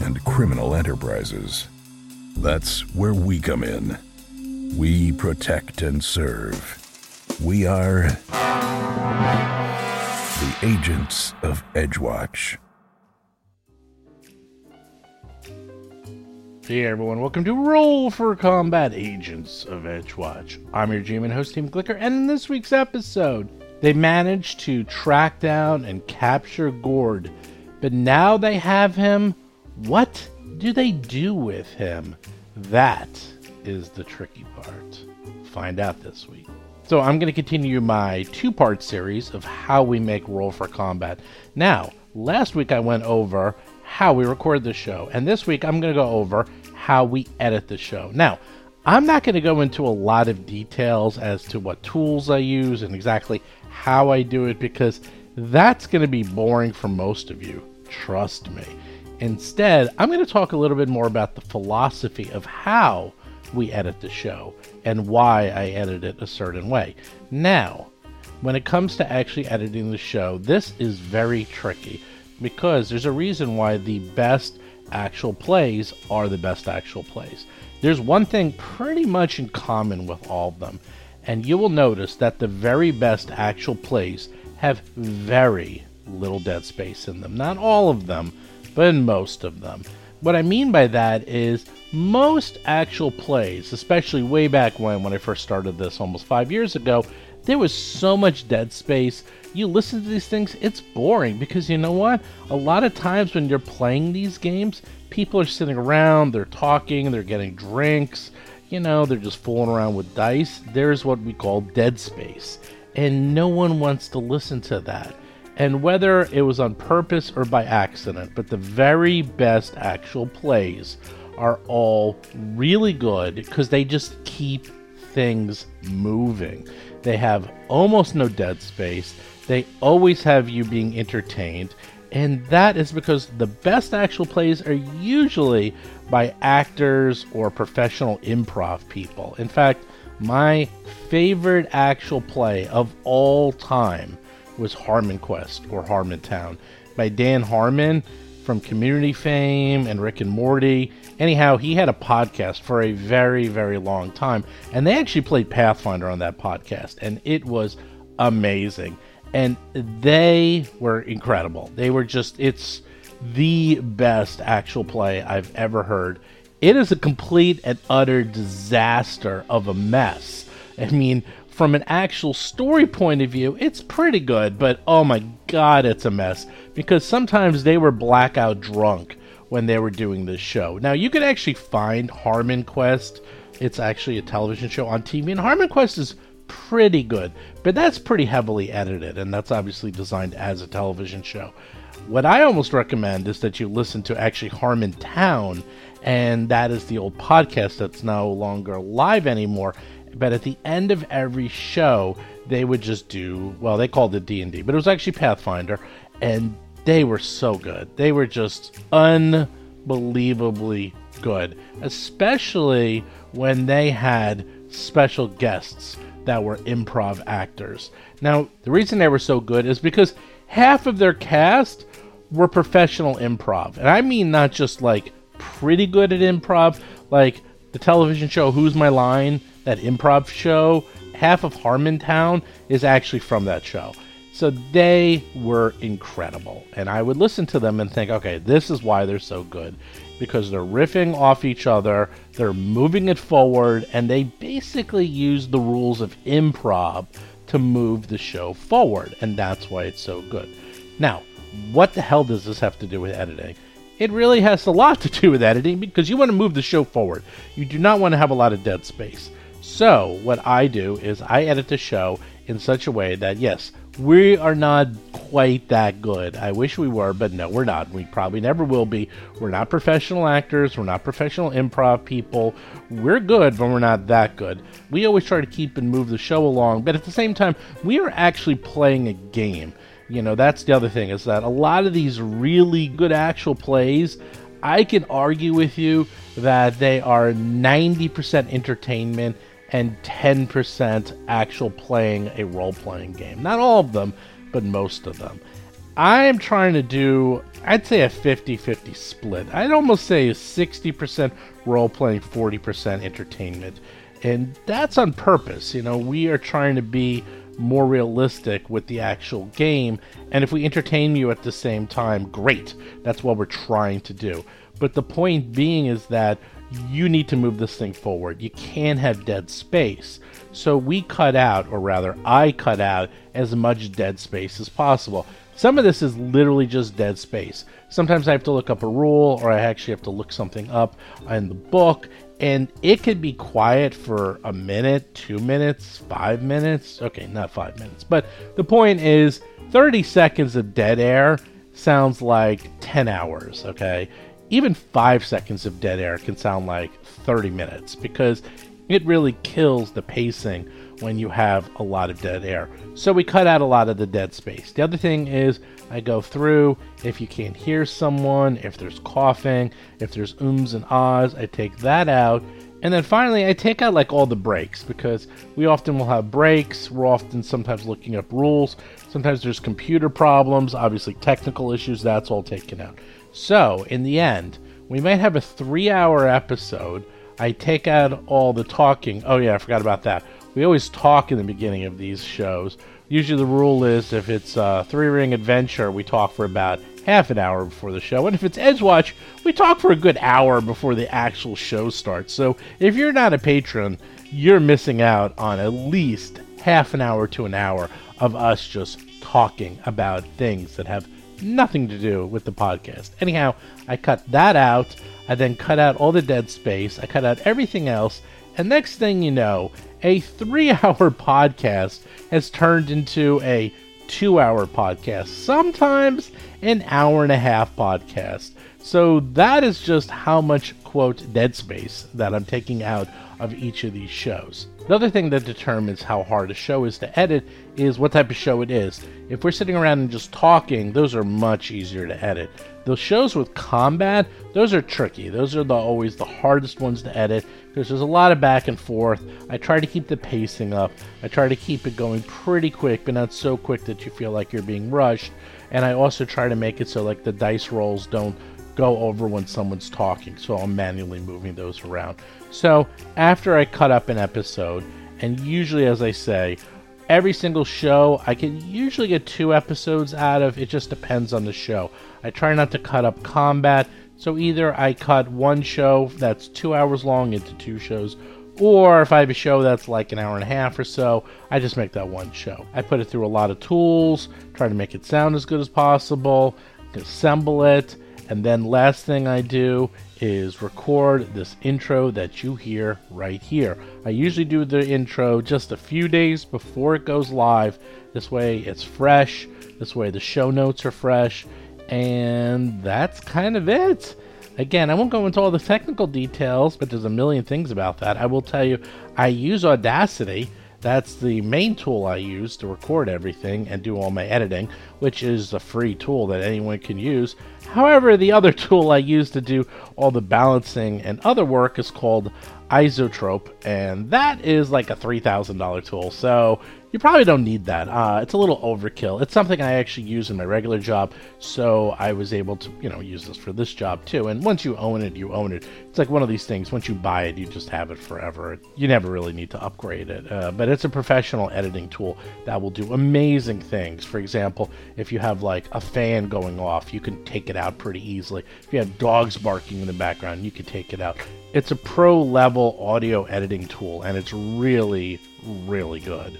and criminal enterprises. That's where we come in. We protect and serve. We are the agents of Edgewatch. Hey everyone, welcome to Roll for Combat Agents of Edgewatch. I'm your GM and host Steve Glicker, and in this week's episode, they managed to track down and capture Gord, but now they have him. What do they do with him? That is the tricky part. Find out this week. So I'm going to continue my two-part series of how we make Roll for Combat. Now, last week I went over how we record the show. And this week I'm going to go over how we edit the show. Now, I'm not going to go into a lot of details as to what tools I use and exactly how I do it because that's going to be boring for most of you. Trust me. Instead, I'm going to talk a little bit more about the philosophy of how we edit the show and why I edit it a certain way. Now, when it comes to actually editing the show, this is very tricky because there's a reason why the best actual plays are the best actual plays. There's one thing pretty much in common with all of them, and you will notice that the very best actual plays have very little dead space in them. Not all of them, but in most of them. What I mean by that is most actual plays, especially way back when when I first started this almost 5 years ago, there was so much dead space. You listen to these things, it's boring because you know what? A lot of times when you're playing these games, people are sitting around, they're talking, they're getting drinks, you know, they're just fooling around with dice. There's what we call dead space. And no one wants to listen to that. And whether it was on purpose or by accident, but the very best actual plays are all really good because they just keep things moving. They have almost no dead space. They always have you being entertained. And that is because the best actual plays are usually by actors or professional improv people. In fact, my favorite actual play of all time was Harmon Quest or Harmon Town by Dan Harmon from Community fame and Rick and Morty. Anyhow, he had a podcast for a very, very long time, and they actually played Pathfinder on that podcast, and it was amazing. And they were incredible. They were just, it's the best actual play I've ever heard. It is a complete and utter disaster of a mess. I mean, from an actual story point of view, it's pretty good, but oh my god, it's a mess. Because sometimes they were blackout drunk when they were doing this show. Now, you can actually find Harmon Quest. It's actually a television show on TV, and Harmon Quest is pretty good, but that's pretty heavily edited, and that's obviously designed as a television show. What I almost recommend is that you listen to actually Harmon Town, and that is the old podcast that's no longer live anymore but at the end of every show they would just do well they called it d&d but it was actually pathfinder and they were so good. They were just unbelievably good especially when they had special guests that were improv actors. Now the reason they were so good is because half of their cast were professional improv and i mean not just like pretty good at improv like the television show who's my line that improv show, half of Harmontown is actually from that show. So they were incredible. And I would listen to them and think, okay, this is why they're so good. Because they're riffing off each other, they're moving it forward, and they basically use the rules of improv to move the show forward. And that's why it's so good. Now, what the hell does this have to do with editing? It really has a lot to do with editing because you want to move the show forward. You do not want to have a lot of dead space. So, what I do is I edit the show in such a way that, yes, we are not quite that good. I wish we were, but no, we're not. We probably never will be. We're not professional actors. We're not professional improv people. We're good, but we're not that good. We always try to keep and move the show along, but at the same time, we are actually playing a game. You know, that's the other thing is that a lot of these really good actual plays, I can argue with you that they are 90% entertainment and 10% actual playing a role playing game. Not all of them, but most of them. I am trying to do, I'd say a 50 50 split. I'd almost say 60% role playing, 40% entertainment. And that's on purpose. You know, we are trying to be more realistic with the actual game. And if we entertain you at the same time, great. That's what we're trying to do. But the point being is that you need to move this thing forward. You can't have dead space. So we cut out, or rather, I cut out as much dead space as possible. Some of this is literally just dead space. Sometimes I have to look up a rule, or I actually have to look something up in the book, and it could be quiet for a minute, two minutes, five minutes. Okay, not five minutes, but the point is 30 seconds of dead air sounds like 10 hours, okay? Even five seconds of dead air can sound like 30 minutes because it really kills the pacing when you have a lot of dead air. So we cut out a lot of the dead space. The other thing is I go through if you can't hear someone, if there's coughing, if there's ums and ahs, I take that out. And then finally, I take out like all the breaks because we often will have breaks. We're often sometimes looking up rules. Sometimes there's computer problems, obviously technical issues, that's all taken out. So, in the end, we might have a three hour episode. I take out all the talking. Oh, yeah, I forgot about that. We always talk in the beginning of these shows. Usually, the rule is if it's a three ring adventure, we talk for about half an hour before the show. And if it's Edgewatch, we talk for a good hour before the actual show starts. So, if you're not a patron, you're missing out on at least half an hour to an hour of us just talking about things that have nothing to do with the podcast. Anyhow, I cut that out. I then cut out all the dead space. I cut out everything else. And next thing you know, a three hour podcast has turned into a two hour podcast, sometimes an hour and a half podcast. So that is just how much, quote, dead space that I'm taking out of each of these shows. Another thing that determines how hard a show is to edit is what type of show it is. If we're sitting around and just talking, those are much easier to edit. The shows with combat, those are tricky. Those are the, always the hardest ones to edit because there's a lot of back and forth. I try to keep the pacing up. I try to keep it going pretty quick, but not so quick that you feel like you're being rushed. And I also try to make it so like the dice rolls don't go over when someone's talking, so I'm manually moving those around. So after I cut up an episode, and usually, as I say, every single show I can usually get two episodes out of. It just depends on the show. I try not to cut up combat, so either I cut one show that's two hours long into two shows, or if I have a show that's like an hour and a half or so, I just make that one show. I put it through a lot of tools, try to make it sound as good as possible, assemble it, and then last thing I do is record this intro that you hear right here. I usually do the intro just a few days before it goes live. This way it's fresh. This way the show notes are fresh. And that's kind of it. Again, I won't go into all the technical details, but there's a million things about that. I will tell you, I use Audacity that's the main tool I use to record everything and do all my editing, which is a free tool that anyone can use. However, the other tool I use to do all the balancing and other work is called iZotope, and that is like a $3,000 tool. So you probably don't need that. Uh, it's a little overkill. It's something I actually use in my regular job, so I was able to, you know, use this for this job too. And once you own it, you own it. It's like one of these things. Once you buy it, you just have it forever. You never really need to upgrade it. Uh, but it's a professional editing tool that will do amazing things. For example, if you have like a fan going off, you can take it out pretty easily. If you have dogs barking in the background, you can take it out. It's a pro level audio editing tool, and it's really, really good.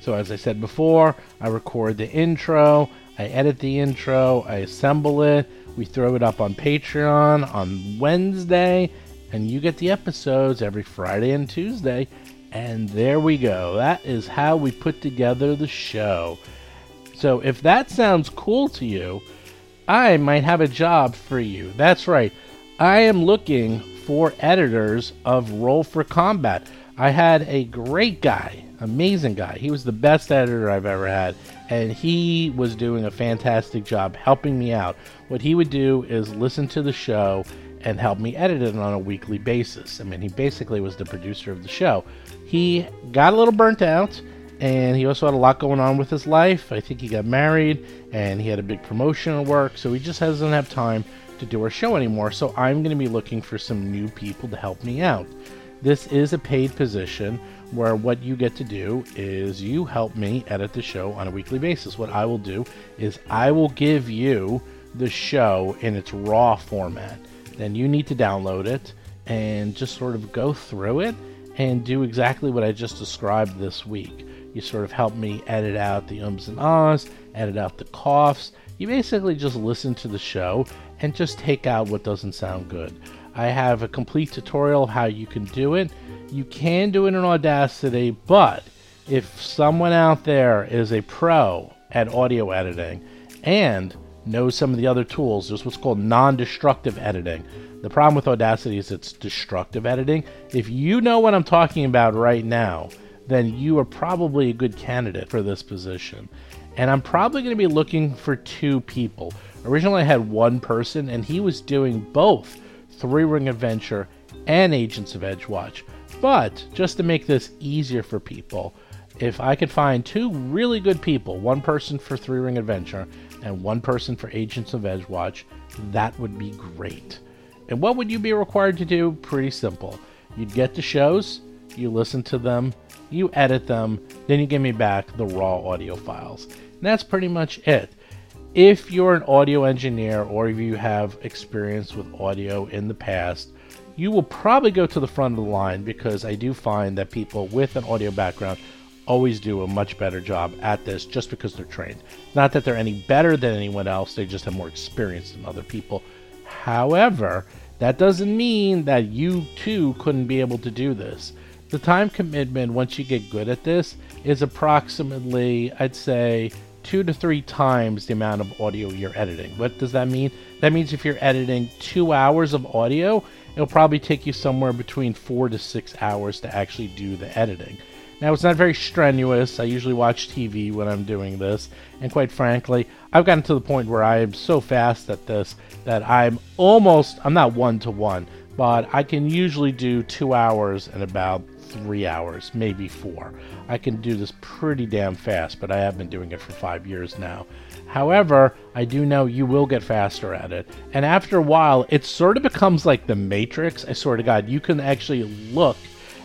So, as I said before, I record the intro, I edit the intro, I assemble it, we throw it up on Patreon on Wednesday, and you get the episodes every Friday and Tuesday. And there we go. That is how we put together the show. So if that sounds cool to you, I might have a job for you. That's right. I am looking for editors of Roll for Combat. I had a great guy, amazing guy. He was the best editor I've ever had, and he was doing a fantastic job helping me out. What he would do is listen to the show and help me edit it on a weekly basis. I mean, he basically was the producer of the show. He got a little burnt out, and he also had a lot going on with his life. I think he got married, and he had a big promotion at work, so he just doesn't have time to do our show anymore. So I'm going to be looking for some new people to help me out. This is a paid position where what you get to do is you help me edit the show on a weekly basis. What I will do is I will give you the show in its raw format. Then you need to download it and just sort of go through it and do exactly what I just described this week. You sort of help me edit out the ums and ahs, edit out the coughs. You basically just listen to the show and just take out what doesn't sound good. I have a complete tutorial how you can do it. You can do it in Audacity, but if someone out there is a pro at audio editing and knows some of the other tools, there's what's called non destructive editing. The problem with Audacity is it's destructive editing. If you know what I'm talking about right now, then you are probably a good candidate for this position. And I'm probably going to be looking for two people. Originally, I had one person, and he was doing both Three Ring Adventure and Agents of Edgewatch. But just to make this easier for people, if I could find two really good people, one person for Three Ring Adventure and one person for Agents of Edgewatch, that would be great. And what would you be required to do? Pretty simple. You'd get the shows, you listen to them, you edit them, then you give me back the raw audio files. And that's pretty much it if you're an audio engineer or if you have experience with audio in the past, you will probably go to the front of the line because I do find that people with an audio background always do a much better job at this just because they're trained. Not that they're any better than anyone else, they just have more experience than other people. However, that doesn't mean that you too couldn't be able to do this. The time commitment once you get good at this is approximately, I'd say, two to three times the amount of audio you're editing. What does that mean? That means if you're editing two hours of audio, it'll probably take you somewhere between four to six hours to actually do the editing. Now, it's not very strenuous. I usually watch TV when I'm doing this, and quite frankly, I've gotten to the point where I am so fast at this that I'm almost, I'm not one to one, but I can usually do two hours in about three hours, maybe four. I can do this pretty damn fast, but I have been doing it for five years now. However, I do know you will get faster at it. And after a while, it sort of becomes like the Matrix. I swear to God, you can actually look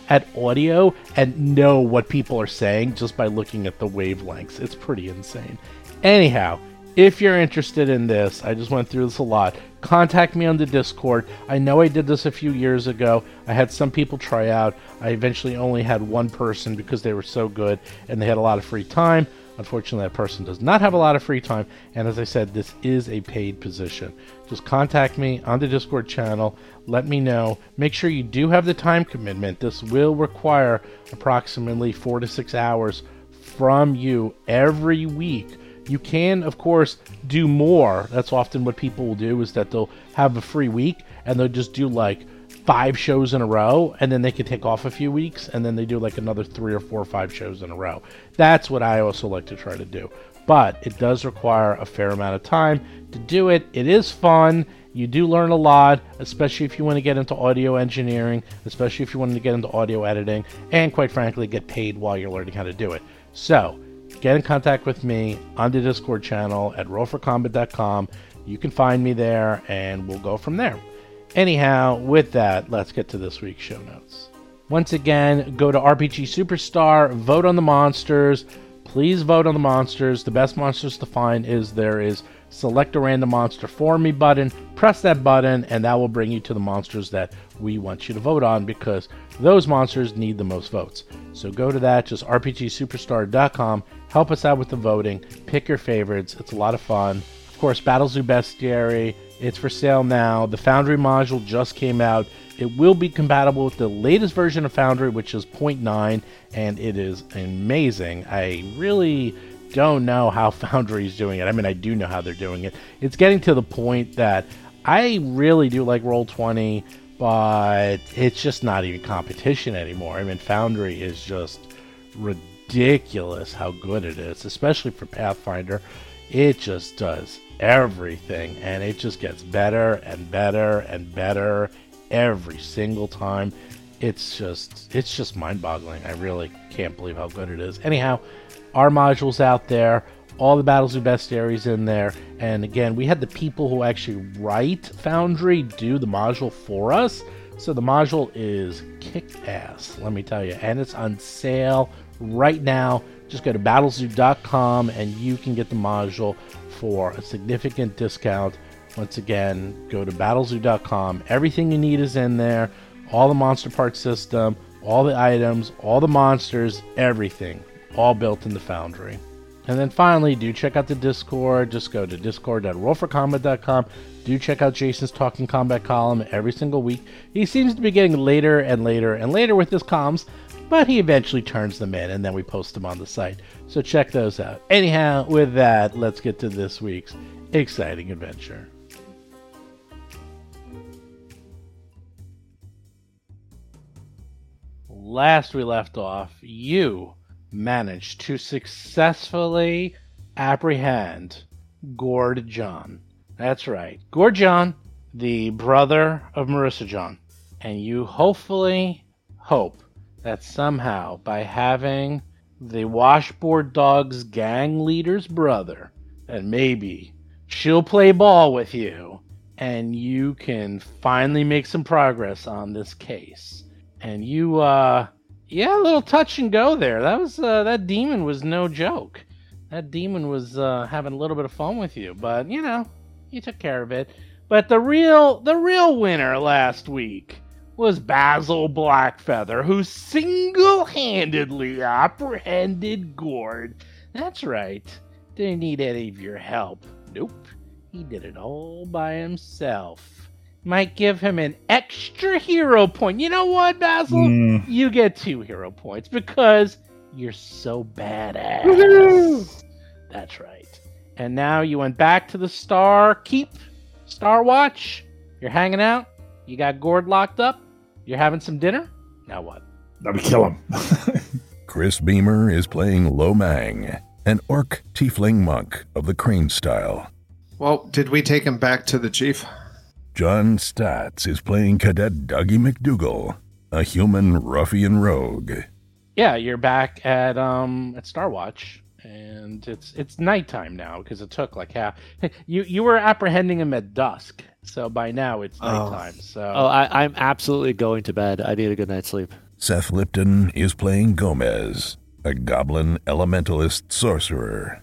at audio and know what people are saying just by looking at the wavelengths. It's pretty insane. Anyhow, if you're interested in this, I just went through this a lot. Contact me on the Discord. I know I did this a few years ago. I had some people try out. I eventually only had one person because they were so good and they had a lot of free time. Unfortunately, that person does not have a lot of free time. And as I said, this is a paid position. Just contact me on the Discord channel. Let me know. Make sure you do have the time commitment. This will require approximately four to six hours from you every week you can, of course, do more. That's often what people will do is that they'll have a free week and they'll just do like five shows in a row and then they can take off a few weeks and then they do like another three or four or five shows in a row. That's what I also like to try to do. But it does require a fair amount of time to do it. It is fun. You do learn a lot, especially if you want to get into audio engineering, especially if you want to get into audio editing, and quite frankly, get paid while you're learning how to do it. So, get in contact with me on the Discord channel at rollforcombat.com. You can find me there and we'll go from there. Anyhow, with that, let's get to this week's show notes. Once again, go to RPG Superstar, vote on the monsters. Please vote on the monsters. The best monsters to find is there is select a random monster for me button. Press that button, and that will bring you to the monsters that we want you to vote on because those monsters need the most votes. So go to that, just rpgsuperstar.com. Help us out with the voting. Pick your favorites. It's a lot of fun. Of course, Battle Bestiary. It's for sale now. The Foundry module just came out. It will be compatible with the latest version of Foundry, which is 0.9, and it is amazing. I really don't know how Foundry is doing it. I mean, I do know how they're doing it. It's getting to the point that I really do like Roll20, but it's just not even competition anymore. I mean, Foundry is just ridiculous how good it is, especially for Pathfinder. It just does everything, and it just gets better and better and better every single time. It's just it's just mind-boggling. I really can't believe how good it is. Anyhow, our modules out there, all the Battlezoo Bestiaries in there, and again, we had the people who actually write Foundry do the module for us. So the module is kick ass, let me tell you, and it's on sale right now. Just go to battlezoo.com and you can get the module for a significant discount. Once again, go to battlezoo.com. Everything you need is in there. All the monster part system, all the items, all the monsters, everything. All built in the Foundry. And then finally, do check out the Discord. Just go to discord.rollforcombat.com. Do check out Jason's Talking Combat column every single week. He seems to be getting later and later and later with his comms, but he eventually turns them in and then we post them on the site. So check those out. Anyhow, with that, let's get to this week's exciting adventure. Last we left off, you managed to successfully apprehend Gord John. That's right, Gord John, the brother of Marissa John. And you hopefully hope that somehow by having the washboard dog's gang leader's brother, that maybe she'll play ball with you and you can finally make some progress on this case. And you, uh, yeah, a little touch and go there. That was, uh, that demon was no joke. That demon was, uh, having a little bit of fun with you, but, you know, you took care of it. But the real, the real winner last week was Basil Blackfeather, who single handedly apprehended Gord. That's right, didn't need any of your help. Nope, he did it all by himself. Might give him an extra hero point. You know what, Basil? Mm. You get two hero points because you're so badass. Woohoo! That's right. And now you went back to the Star Keep, Star Watch. You're hanging out. You got Gord locked up. You're having some dinner. Now what? Let me kill him. Chris Beamer is playing Lomang, an orc tiefling monk of the crane style. Well, did we take him back to the chief? John Statz is playing Cadet Dougie McDougal, a human ruffian rogue. Yeah, you're back at um at Star Watch, and it's it's nighttime now because it took like half. You you were apprehending him at dusk, so by now it's Oh. nighttime. So Oh, I, I'm absolutely going to bed. I need a good night's sleep. Seth Lipton is playing Gomez, a goblin elementalist sorcerer.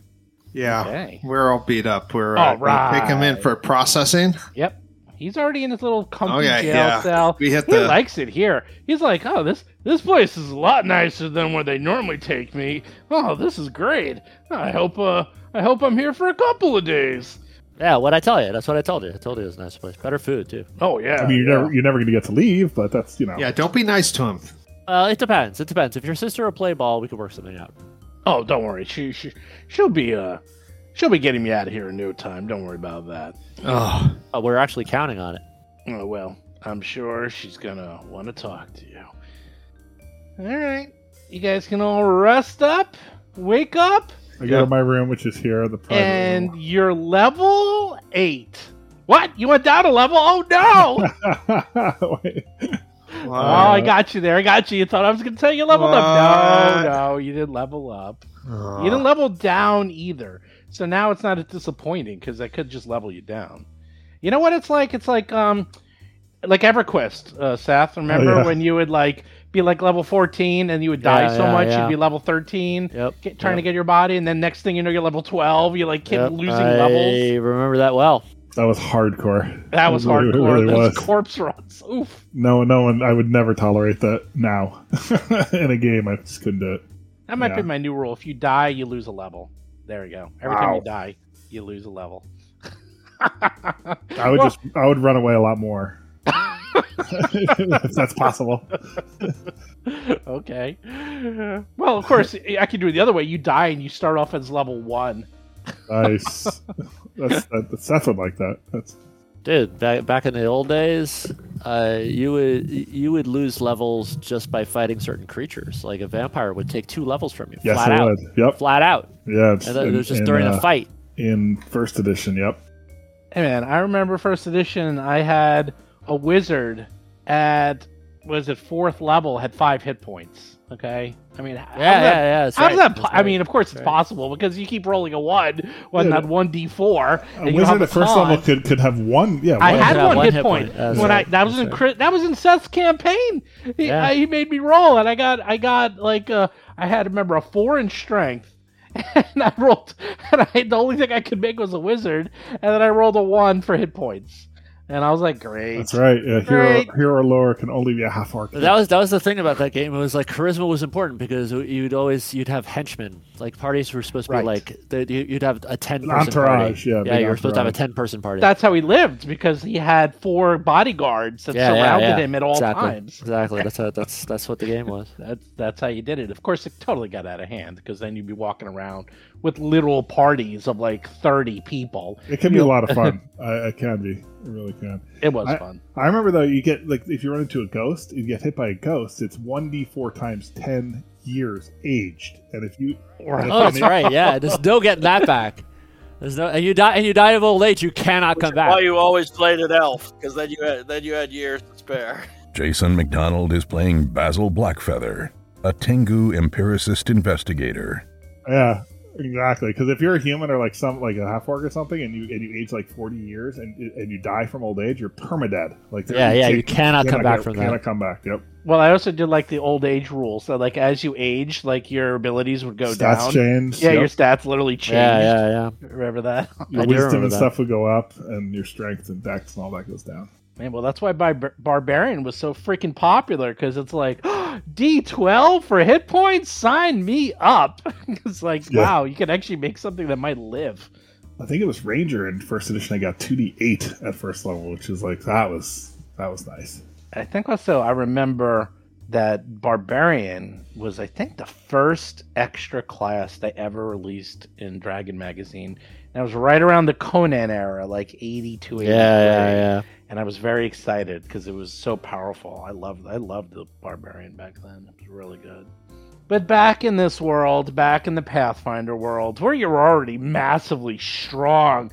Yeah, Okay. we're all beat up. We're All uh, gonna take him in for processing. Yep. He's already in his little comfy Okay, jail yeah. cell. We hit he the- likes it here. He's like, oh, this this place is a lot nicer than where they normally take me. Oh, this is great. I hope uh I hope I'm here for a couple of days. Yeah, what I tell you? That's what I told you. I told you it was a nice place. Better food too. Oh yeah. I mean, you're yeah. never you're never gonna get to leave, but that's you know. Yeah, don't be nice to him. Uh, it depends. It depends. If your sister will play ball, we could work something out. Oh, don't worry. She she she'll be uh she'll be getting me out of here in no time. Don't worry about that. Oh, Uh, we're actually counting on it. Oh well, I'm sure she's gonna want to talk to you. All right, you guys can all rest up, wake up, I go to my room, which is here, the private and room. you're level eight. What? You went down a level? Oh no! Wait. oh, I got you there. I got you. You thought I was gonna tell you leveled up? No, no, you didn't level up. Oh. You didn't level down either. So now it's not as disappointing because I could just level you down. You know what it's like? It's like um, like EverQuest, uh, Seth. Remember Oh, yeah. when you would like be like level fourteen and you would die Yeah, so yeah, much yeah. you'd be level thirteen, Yep. get, trying to get your body, and then next thing you know you're level twelve. You like keep Yep, losing I levels. remember that well. That was hardcore. That was It really- it hardcore. really Those was. corpse runs. Oof. No, no one. I would never tolerate that now in a game. I just couldn't do it. That might be my new rule. If you die, you lose a level. There we go. Every time you die, you lose a level. I would Well, just. I would run away a lot more. if that's possible. okay. Well, of course, I can do it the other way. You die and you start off as level one. Nice. That's that, Seth would like that. That's Dude, back back in the old days, uh, you would you would lose levels just by fighting certain creatures. Like a vampire would take two levels from you, yes, flat it out, would. Yep. flat out, Yeah. It's and that- it was just in, during uh, a fight. in first edition. Yep. Hey man, I remember first edition. I had a wizard at was it fourth level had five hit points. Okay, I mean, how Yeah, does yeah, that, yeah. That's how does that? that's po- I mean, of course it's Right. possible because you keep rolling a one when Yeah, that one d four. A you wizard at first con. level could, could have one. Yeah. I had one, one hit, hit point, point. That's when I that was in That's Chris, that was in Seth's campaign. He, Yeah. I- he made me roll, and I got I got like uh, I had remember a four in strength, and I rolled, and I the only thing I could make was a wizard, and then I rolled a one for hit points, and I was like, great. That's right. Yeah, hero, Great. hero lore can only be a half orc. That was that was the thing about that game. It was like charisma was important because you'd always you'd have henchmen. Like parties were supposed to Right. be like they- you- you'd have a ten An person entourage, party. yeah, yeah, you were supposed to have a ten person party. That's how he lived because he had four bodyguards that yeah, yeah, surrounded yeah. him at all exactly. times. Exactly. That's how, that's that's what the game was. That's that's how you did it. Of course, it totally got out of hand because then you'd be walking around with literal parties of like thirty people. It can be a lot of fun. I, it can be. It really can. It was I- fun. I remember though, you get like if you run into a ghost, you get hit by a ghost. It's one d four times ten years aged, and if you Right. Oh, that's right. Yeah, there's no getting that back. There's no, and you die, and you die of old age. You cannot come back. Why you always played an elf? Because then you had then you had years to spare. Jason McDonald is playing Basil Blackfeather, a Tengu empiricist investigator. yeah, exactly. Because if you're a human or like some like a half orc or something, and you and you age like forty years and and you die from old age, you're permadead. Like Yeah, yeah, you cannot come back go- from cannot that. come back. Yep. Well, I also did like the old age rule. So like as you age, like your abilities would go Stats down. change. Yeah, yep. your stats literally changed. Yeah, yeah, yeah. Remember that? your I wisdom and that. stuff would go up, and your strength and dex and all that goes down. Man, well, that's why Bar- Barbarian was so freaking popular because it's like D12 for hit points. Sign me up. it's like Yeah. wow, you can actually make something that might live. I think it was Ranger in first edition. I got two d eight at first level, which is like that was that was nice. I think also I remember that Barbarian was I think the first extra class they ever released in Dragon magazine. And it was right around the Conan era, like 82, 83. Yeah, yeah, yeah. And I was very excited because it was so powerful. I loved I loved the Barbarian back then. It was really good. But back in this world, back in the Pathfinder world, where you're already massively strong,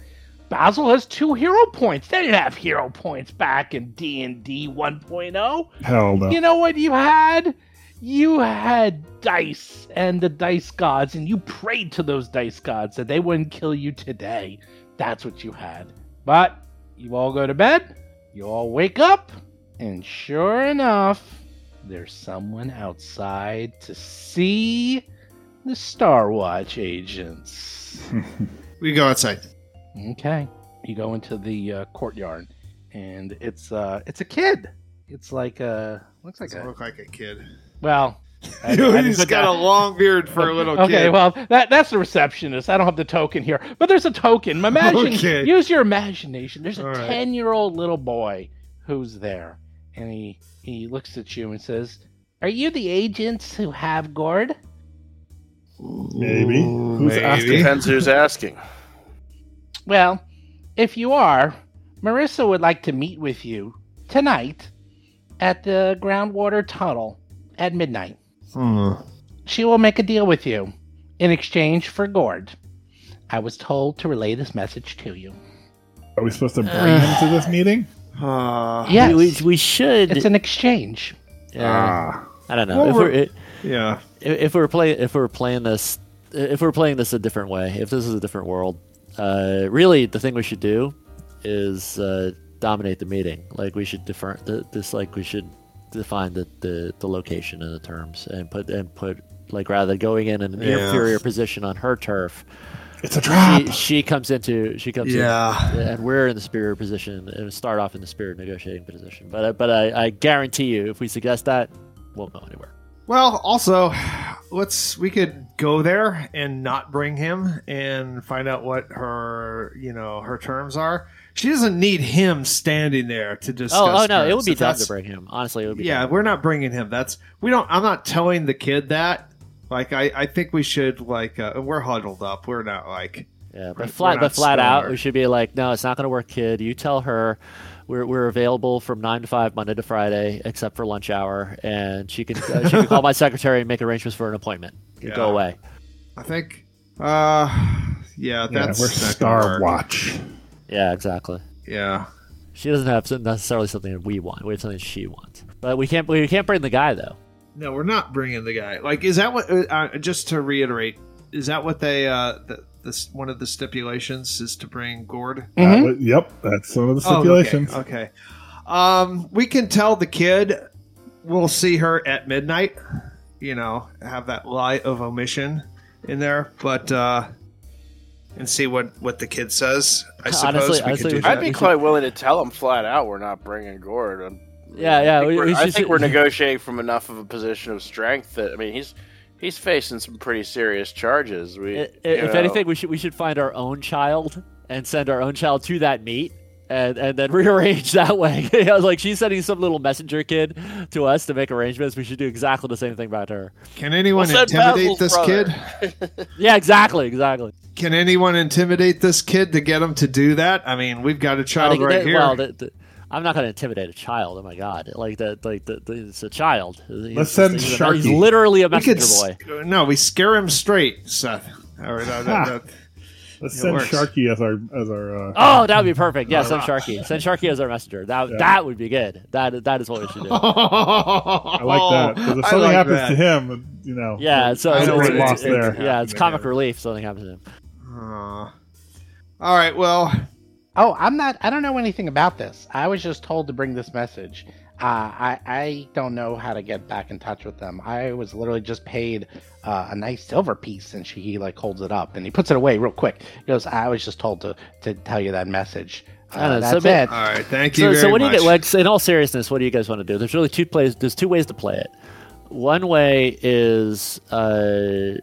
Basil has two hero points. They didn't have hero points back in D and D 1.0. Hell no. You know what you had? You had dice and the dice gods, and you prayed to those dice gods that they wouldn't kill you today. That's what you had. But you all go to bed, you all wake up, and sure enough, there's someone outside to see the Star Watch agents. We go outside. Okay. You go into the uh, courtyard, and it's uh, it's a kid. It's like a looks like Doesn't a look like a kid. well. I- I didn't He's put got a long beard for a little okay, kid. well that that's the receptionist. I don't have the token here, but there's a token. Imagine, Okay. use your imagination. There's a All right. ten year old little boy who's there, and he he looks at you and says, "Are you the agents who have Gord?" Maybe. Who's maybe. asking? Depends who's asking. Well, if you are, Marissa would like to meet with you tonight at the groundwater tunnel at midnight. Hmm. She will make a deal with you in exchange for Gord. I was told to relay this message to you. Are we supposed to bring him to this meeting? Uh, Yes, We, we, we should. it's an exchange. yeah, Ah, I don't know. Well, if we're- we're, yeah. if, if we're playing if we're playing this if we're playing this a different way if this is a different world uh, really the thing we should do is uh, dominate the meeting like we should defer the, this like we should define the, the, the location and the terms and put and put like rather than going in an Yeah. inferior position on her turf it's a trap. she, she comes into she comes Yeah. in and we're in the superior position and start off in the superior negotiating position but I- but I, I guarantee you if we suggest that we won't go anywhere Well, also, let's we could go there and not bring him and find out what her you know her terms are. She doesn't need him standing there to discuss. Oh, oh no, it would be If dumb to bring him. Honestly, it would be. Yeah, we're not bringing him. That's we don't. I'm not telling the kid that. Like, I, I think we should like uh, we're huddled up. We're not like Yeah, but flat, but flat out, we should be like, no, it's not going to work, kid. You tell her we're, we're available from nine to five Monday to Friday, except for lunch hour, and she can uh, she can call my secretary and make arrangements for an appointment. You Go away. I think. Uh, yeah, Yeah, that's we're Star. Watch. Yeah, exactly. Yeah. She doesn't have necessarily something that we want. We have something she wants. But we can't we can't bring the guy though. No, we're not bringing the guy. Like, is that what? Uh, uh, just to reiterate, is that what they? Uh, the, this one of the stipulations is to bring Gord. That was- yep, that's one of the Oh, stipulations. okay. okay. Um, we can tell the kid we'll see her at midnight. You know, have that lie of omission in there, but uh, and see what what the kid says. I suppose Honestly- we honestly, could do that. I'd be quite willing to tell him flat out we're not bringing Gord. Um, Yeah, yeah, I think, we- we're, we I think we're negotiating from enough of a position of strength that I mean he's he's facing some pretty serious charges. We, I- if know, anything, we should we should find our own child and send our own child to that meet. And, and then rearrange that way. You know, like she's sending some little messenger kid to us to make arrangements. We should do exactly the same thing about her. Can anyone We'll intimidate Basil's this brother. kid? Yeah, exactly, exactly. Can anyone intimidate this kid to get him to do that? I mean, we've got a child think right that- here. Well, the, the, I'm not going to intimidate a child. Oh my god! Like that, like the, the, it's a child. He's Let's just- send he's, a- Sharky. he's literally a we could messenger s- boy. no, we scare him straight, Seth. All right, uh, that- that- Let's It send works. Sharky as our as our. Uh, Oh, that would be perfect. Yeah, send Sharky. Send Sharky as our messenger. That Yeah. that would be good. That that is what we should do. I like that because if something like happens that. to him, you know. Yeah, so it's, it's, it's- lost it's- there. yeah, it's comic relief. Something happens to him. Aw. all right, well, Oh, I'm not. I don't know anything about this. I was just told to bring this message. Uh, I I don't know how to get back in touch with them. I was literally just paid uh, a nice silver piece, and she he like holds it up and he puts it away real quick. He goes, "I was just told to to tell you that message." Uh, that's so ba- it. all right, thank you So, very so what do you much. get? Like, in all seriousness, what do you guys want to do? There's really two plays. There's two ways to play it. One way is uh,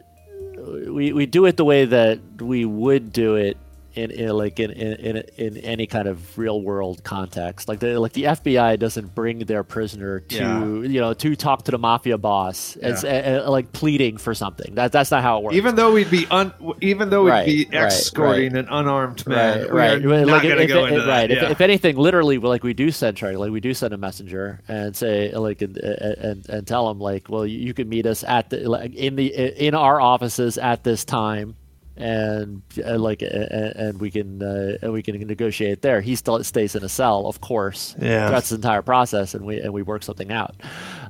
we we do it the way that we would do it in, in like in, in in any kind of real world context. Like the like the FBI doesn't bring their prisoner to Yeah. you know to talk to the mafia boss as like pleading for something. That that's not how it works. even though we'd be un, even though we'd Right, be right, escorting an unarmed man, right, right. not like, going to if, go if- into that. right. yeah. If anything, literally, like we do send Charlie, like we do send a messenger and say, like, and and, and tell him, like, well, you, you can meet us at the like, in the in our offices at this time, and uh, like, uh, and we can uh, and we can negotiate there. He still stays in a cell, of course. Yeah. That's the entire process, and we and we work something out,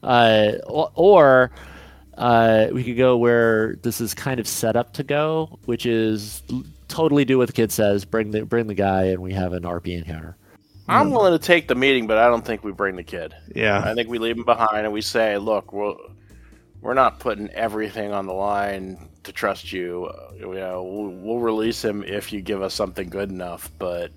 uh, or. or uh, we could go where this is kind of set up to go, which is totally do what the kid says. Bring the bring the guy, and we have an RP encounter. I'm willing to take the meeting, but I don't think we bring the kid. yeah, I think we leave him behind and we say, "Look, we're we're not putting everything on the line to trust you. You know, we'll, we'll release him if you give us something good enough." But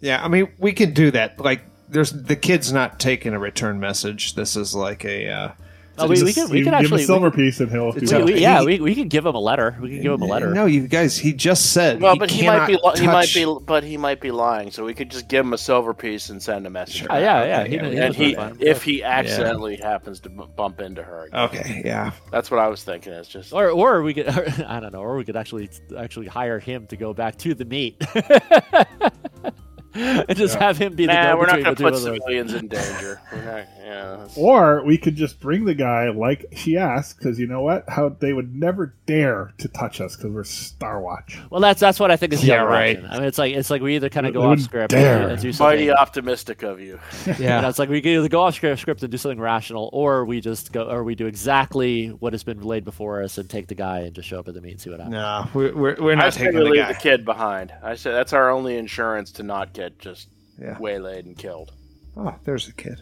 yeah. I mean, we can do that. Like, there's the kid's not taking a return message. This is like a. Uh, Oh, we, we Just- can we you can give him actually a silver piece and he'll. do we, we, yeah we, we can give him a letter. We could give him a letter. No, you guys. He just said. well, but he might be cannot li- he might be but he might be lying. So we could just give him a silver piece and send a message. Oh, yeah, yeah. Okay, he, yeah, he and he, if he accidentally happens to bump into her, Okay, yeah. that's what I was thinking. It's just or or we could I don't know, or we could actually actually hire him to go back to the meet. and just have him be the nah, we're not go-between going to put of us. civilians in danger. We're not, yeah, Or we could just bring the guy like she asked, because you know what? How they would never dare to touch us because we're Star Watch. Well, that's that's what I think is the Yeah, other right. option. I mean, it's like it's like we either kind of go off script dare. and, and do something. mighty optimistic of you. You know, it's like we can either go off script, script and do something rational, or we just go, or we do exactly what has been laid before us and take the guy and just show up at the meet and see what happens. No, we're we're, we're not say taking the leave guy. the kid behind. I said that's our only insurance to not get just Yeah. waylaid and killed. Oh, there's the kid.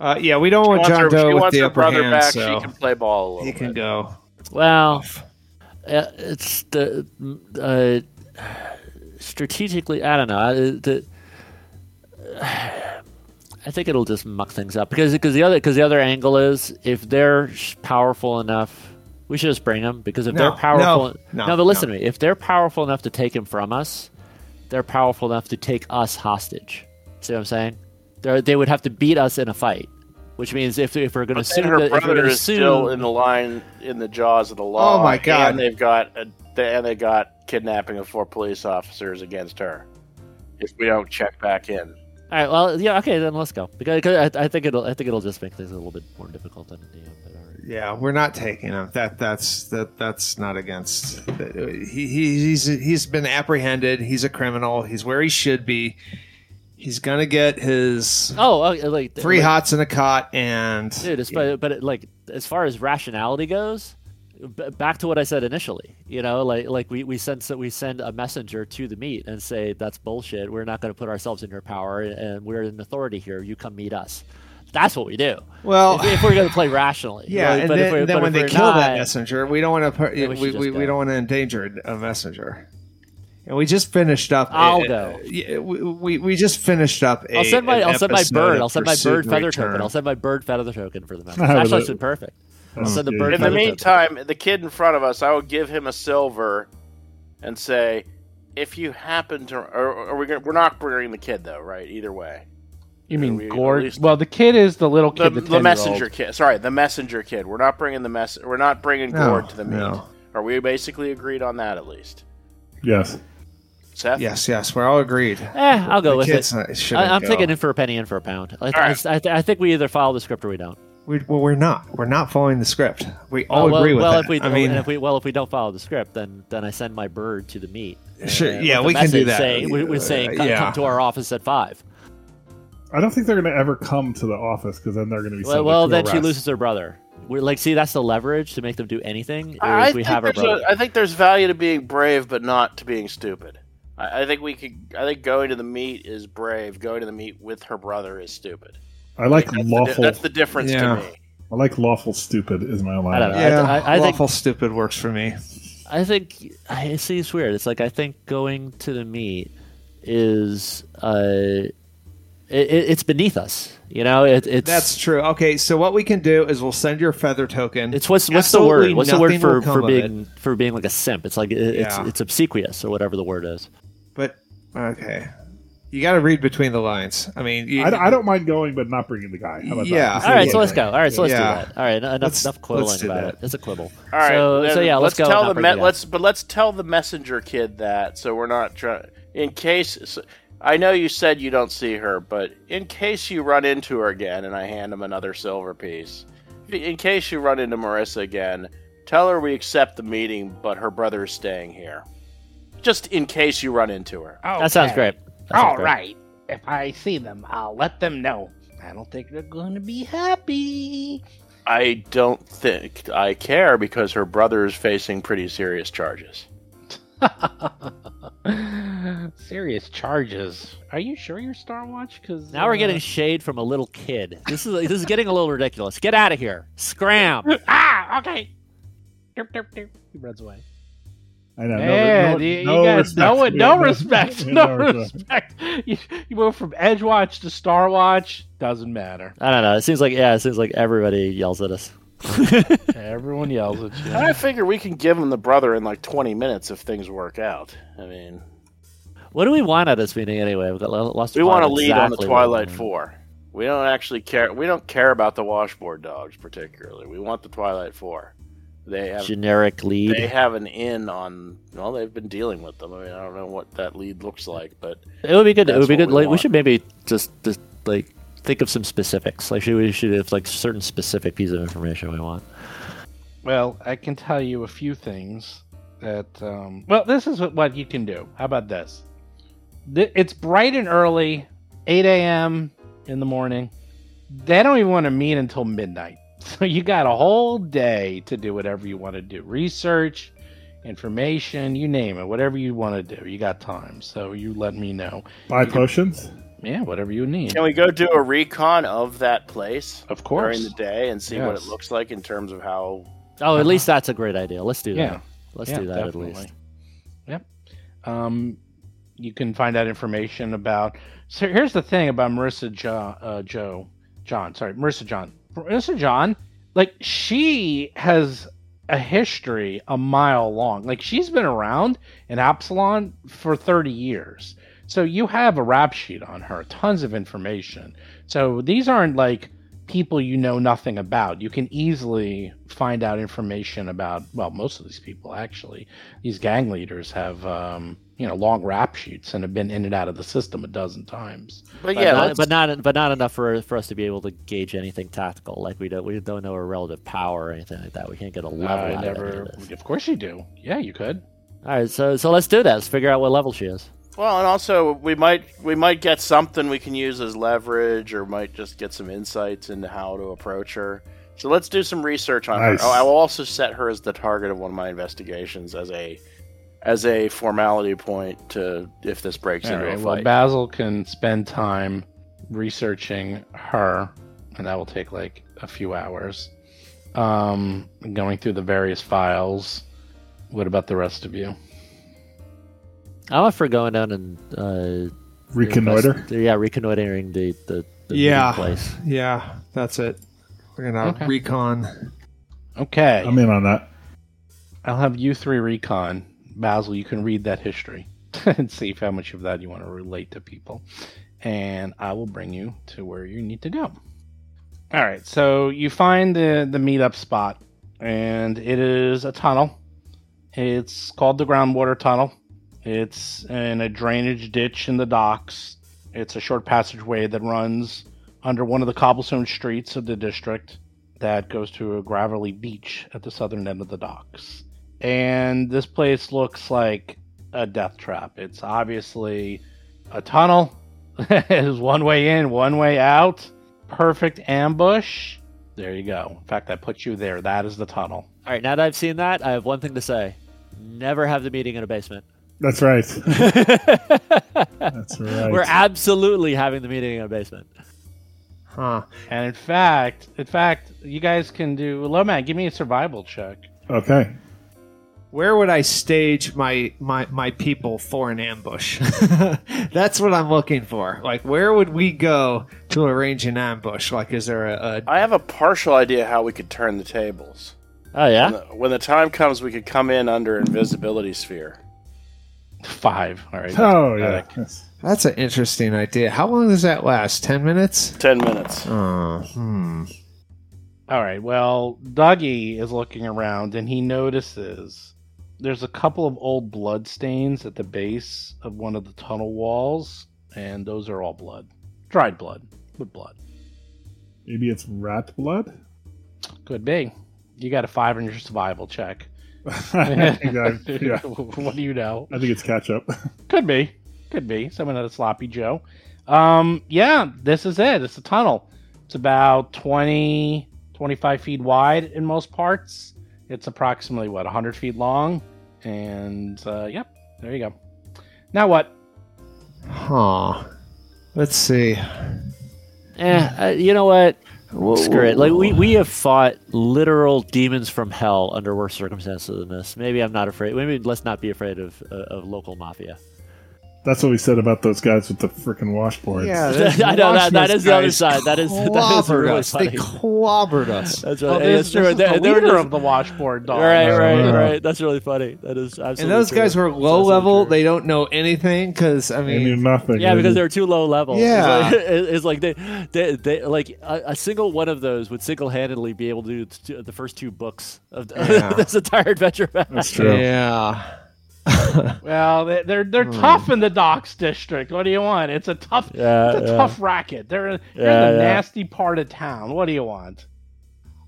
Uh, yeah, we don't She want wants John her, Doe she with wants the her upper brother hand, back. so She can play ball a little he can bit. go. Well, uh, it's the uh, strategically. I don't know. uh, The, I think it'll just muck things up because because the other because the other angle is if they're powerful enough, we should just bring them because if No, they're powerful, no, no, but listen no. to me. If they're powerful enough to take him from us, they're powerful enough to take us hostage. See what I'm saying? They they would have to beat us in a fight, which means if if we're going to But sue, her the, if we're brother going to is still in the line in the jaws of the law. Oh, my God. And they've got a, and they got kidnapping of four police officers against her. If we don't check back in, all right, well, yeah, okay, then let's go because, because I, I think it'll I think it'll just make things a little bit more difficult than the DM. But all right. Yeah, we're not taking him. That that's that that's not against. He, he he's he's been apprehended. He's a criminal. He's where he should be. He's gonna get his Oh, oh okay, like three like, hots in a cot, and dude. It's, but but it, like as far as rationality goes, b- back to what I said initially. You know, like like we we send so we send a messenger to the meet and say that's bullshit. We're not going to put ourselves in your power, and we're an authority here. You come meet us. That's what we do. well, if, if we're going to play rationally, yeah. And but if then, then when they kill that messenger, we don't want to. We We, we, we, don't want to endanger a messenger. And we just finished up. I'll uh, go. yeah, we, we, we just finished up. A, I'll send my I'll send my bird. I'll send my bird feather Return. token. I'll send my bird feather token for the message. How Actually, is it's been perfect. I'll send the bird in the feather token. meantime, the kid in front of us, I will give him a silver, and say, if you happen to, or are we gonna, we're not bringing the kid though, right? Either way, You mean we Gord? Well, the kid is the little kid, the, the 10-year-old. messenger kid. Sorry, the messenger kid. We're not bringing the mess. We're not bringing No, Gord to the meet. no. Are we basically agreed on that at least? Yes. Seth? Yes, yes, we're all agreed. Eh, I'll go The with kids it. I, I'm go. thinking in for a penny, in for a pound. I, right. I, I, I think we either follow the script or we don't. We, well, we're not. We're not following the script. We all Oh, well, agree with well, that. if we, I mean, if we, well, if we don't follow the script, then then I send my bird to the meet. uh, Sure, with yeah, we can do that. Saying, we, we're saying, Uh, come, yeah. come to our office at five. I don't think they're going to ever come to the office because then they're going to be. Well, well to then she loses her brother. We're like, see, that's the leverage to make them do anything. I, Is we think have her there's brother. a, I think there's value to being brave, but not to being stupid. I, I think we could. I think going to the meet is brave. Going to the meet with her brother is stupid. I like That's, the, lawful. that's the difference Yeah. to me. I like lawful stupid is my line. I don't know. yeah, I- I think- lawful stupid works for me. I think I see it's weird. It's like I think going to the meet is uh, it, it, it's beneath us. You know, it, it's That's true. Okay, so what we can do is we'll send your feather token. It's what's what's the word? What's the word for, for being for being like a simp? It's like it, it's it's obsequious or whatever the word is. But okay, you got to read between the lines. I mean, you, I, I don't mind going, but not bringing the guy. How about Yeah. that? All right, so let's go. All right, so let's Yeah. do that. All right, enough Let's- enough quibbling about that. it. It's a quibble. All right. So so yeah, let's, go. Tell the me- bring let's but let's tell the messenger kid that so we're not trying. In case so- I know you said you don't see her, but in case you run into her again, and I hand him another silver piece. In case you run into Marissa again, tell her we accept the meeting, but her brother is staying here. Just in case you run into her. That sounds great. That sounds All great. right. If I see them, I'll let them know. I don't think they're going to be happy. I don't think I care because her brother is facing pretty serious charges. Serious charges. Are you sure you're Star Watch? Because Now we're getting shade from a little kid. This is this is getting a little ridiculous. Get out of here. Scram. ah okay. Derp, derp, derp. He runs away. I know. Yeah, no, you, you no, got respect. no, We no respect, no respect. You, you went from Edge Watch to Star Watch. Doesn't matter. I don't know. It seems like yeah, it seems like everybody yells at us. Everyone yells at you. I figure we can give him the brother in like 20 minutes if things work out. I mean, What do we want at this meeting anyway? We've got lo- lost. we want to plot lead on the exactly what we Twilight. Four. We don't actually care. We don't care about the washboard dogs particularly. We want the Twilight Four. They have Generic lead. they have an in on. Well, they've been dealing with them. I mean, I don't know what that lead looks like, but It would be good. It would be good. we Like we should maybe just just like think of some specifics. Like should we should have like certain specific piece of information we want. Well, I can tell you a few things that. Um, well, this is what, what you can do. How about this? It's bright and early, 8 a.m. in the morning. They don't even want to meet until midnight. So you got a whole day to do whatever you want to do research, information, you name it, whatever you want to do. You got time. So you let me know. Buy potions. Yeah, whatever you need. can we go do a recon of that place Of course. during the day and see what it looks like in terms of how? Oh, at least that's a great idea. Let's do Yeah. that. Let's Yeah, do that at least. Yep. Um, you can find out information about. So here's the thing about Marissa jo, uh, Joe John. Sorry, Marissa John. Marissa John, like she has a history a mile long. Like she's been around in Absalom for 30 years. So you have a rap sheet on her, tons of information. So these aren't like people you know nothing about. You can easily find out information about, well, most of these people actually. These gang leaders have, um, you know, long rap sheets and have been in and out of the system a dozen times. But But, yeah, not, but not but not enough for for us to be able to gauge anything tactical. Like we don't we don't know a relative power or anything like that. We can't get a level. I out of any never, of this. of course you do. Yeah, you could. All right, so so let's do that. Let's figure out what level she is. Well, and also we might we might get something we can use as leverage, or might just get some insights into how to approach her. So let's do some research on Nice. her. Oh, I will also set her as the target of one of my investigations as a as a formality point to if this breaks All into right. a Well. Basil can spend time researching her, and that will take like a few hours. Um, going through the various files. What about the rest of you? I'm up for going down and uh, Reconnoiter. invest- yeah, reconnoitering the the, the Yeah. place. Yeah, that's it. We're gonna Okay. recon. Okay, I'm in on that. I'll have you three recon. Basil, you can read that history and see how much of that you want to relate to people, and I will bring you to where you need to go. All right, so you find the the meetup spot, and it is a tunnel. It's called the groundwater tunnel. It's in a drainage ditch in the docks. It's a short passageway that runs under one of the cobblestone streets of the district that goes to a gravelly beach at the southern end of the docks. And this place looks like a death trap. It's obviously a tunnel. There's one way in, one way out. Perfect ambush. There you go. In fact, I put you there. That is the tunnel. All right, now that I've seen that, I have one thing to say: never have the meeting in a basement. That's right. That's right. We're absolutely having the meeting in a basement. Huh. And in fact, in fact, you guys can do. Loman, give me a survival check. okay. Where would I stage my my my people for an ambush? That's what I'm looking for. Like, where would we go to arrange an ambush? Like, is there a, a I have a partial idea how we could turn the tables. Oh yeah. When the, when the time comes, we could come in under invisibility sphere. Five. All right. Oh yeah. pathetic. That's an interesting idea. How long does that last? Ten minutes? Ten minutes. Oh, hmm. All right. Well, Dougie is looking around and he notices there's a couple of old blood stains at the base of one of the tunnel walls, and those are all blood, dried blood, with blood. Maybe it's rat blood. Could be. You got a five on your survival check. Yeah. what do you know? I think it's ketchup. Could be. Could be. Someone had a sloppy Joe. Um, yeah, this is it. It's a tunnel. It's about 20, 25 feet wide in most parts. It's approximately, what, 100 feet long? And, uh, yep, there you go. Now what? Huh. Let's see. Eh, uh, you know what? Screw it. Like we, we have fought literal demons from hell under worse circumstances than this. Maybe I'm not afraid. Maybe let's not be afraid of uh, of local mafia. That's what we said about those guys with the freaking washboards. Yeah, I know that that is the other side. That is that is clobbered really us. They clobbered us. That's Well, right. this, That's true. this is They- the they were leader just- of the washboard dog. right, right, Yeah. right. That's really funny. That is absolutely. And those true. guys were low level. true. They don't know anything because I They knew mean, nothing. Yeah, because they're too low level. Yeah. it's like, it's like they, they, they like a, a single one of those would single handedly be able to do the first two books of Yeah. this entire adventure. That's true. yeah. Well, they- they're they're Hmm. tough in the docks district. What do you want? It's a tough, Yeah, it's a yeah. tough racket. They're, they're Yeah, in the yeah. nasty part of town. What do you want?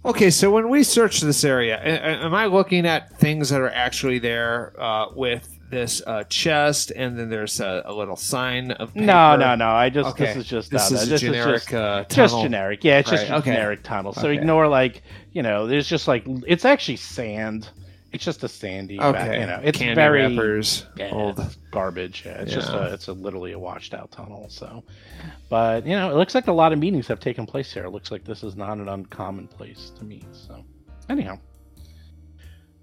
Okay, so when we search this area, a- a- am I looking at things that are actually there uh, with this uh, chest, and then there's a, a little sign of paper? No, no, no. I just Okay, this is just this uh, is a this generic just, uh, just tunnel. generic. Yeah, it's just Right, a okay. generic tunnel. So Okay. ignore like you know, there's just like it's actually sand. It's just a sandy. ba- Okay, you know, it's Candy very wrappers. yeah, old. it's garbage. Yeah, it's just a, it's a literally a washed out tunnel. So, but you know, it looks like a lot of meetings have taken place here. It looks like this is not an uncommon place to meet. So, anyhow,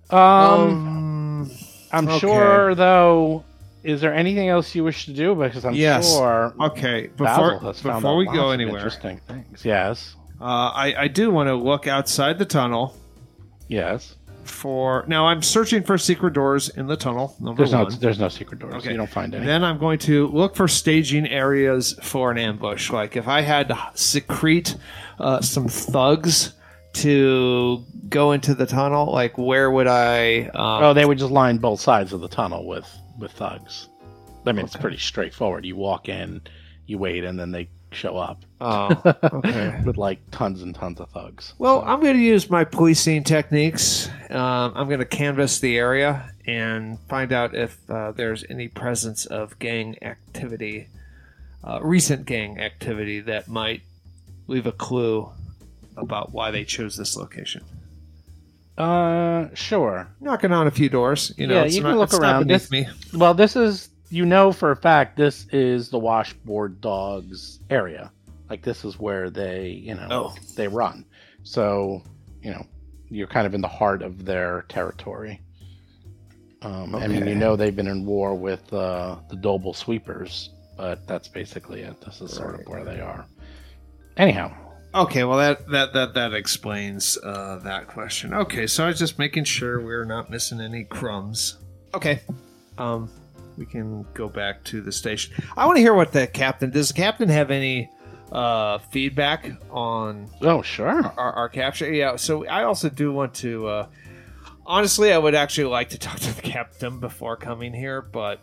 um, Um, I'm okay. sure though is there anything else you wish to do? Because I'm Yes. sure Okay, before has found before we go anywhere, interesting things. Yes, uh, I I do want to look outside the tunnel yes. For. Now I'm searching for secret doors in the tunnel. Number There's no one. there's no secret doors. Okay. You don't find any. Then I'm going to look for staging areas for an ambush. Like if I had to secrete uh, some thugs to go into the tunnel, like where would I? Um, oh, they would just line both sides of the tunnel with with thugs. I mean, it's pretty straightforward. You walk in, you wait, and then they show up oh, okay. with like tons and tons of thugs. Well, I'm going to use my policing techniques. Um, I'm going to canvass the area and find out if uh, there's any presence of gang activity, uh, recent gang activity that might leave a clue about why they chose this location. Uh, sure. Knocking on a few doors, you know. Yeah, it's you can not- look around. beneath This- me. Well, this is you know for a fact this is the washboard dogs area. Like this is where they, you know, Oh. they run. So, you know, you're kind of in the heart of their territory. Um, I mean, you know, they've been in war with uh, the Diobel Sweepers, but that's basically it. This is sort of where they are. Anyhow, Okay, well that that that that explains uh, that question. Okay, so I was just making sure we're not missing any crumbs. Okay, um, we can go back to the station. I want to hear what the captain does. The captain have any uh, feedback on oh sure, our, our capture? Yeah. So I also do want to. Uh, honestly, I would actually like to talk to the captain before coming here, but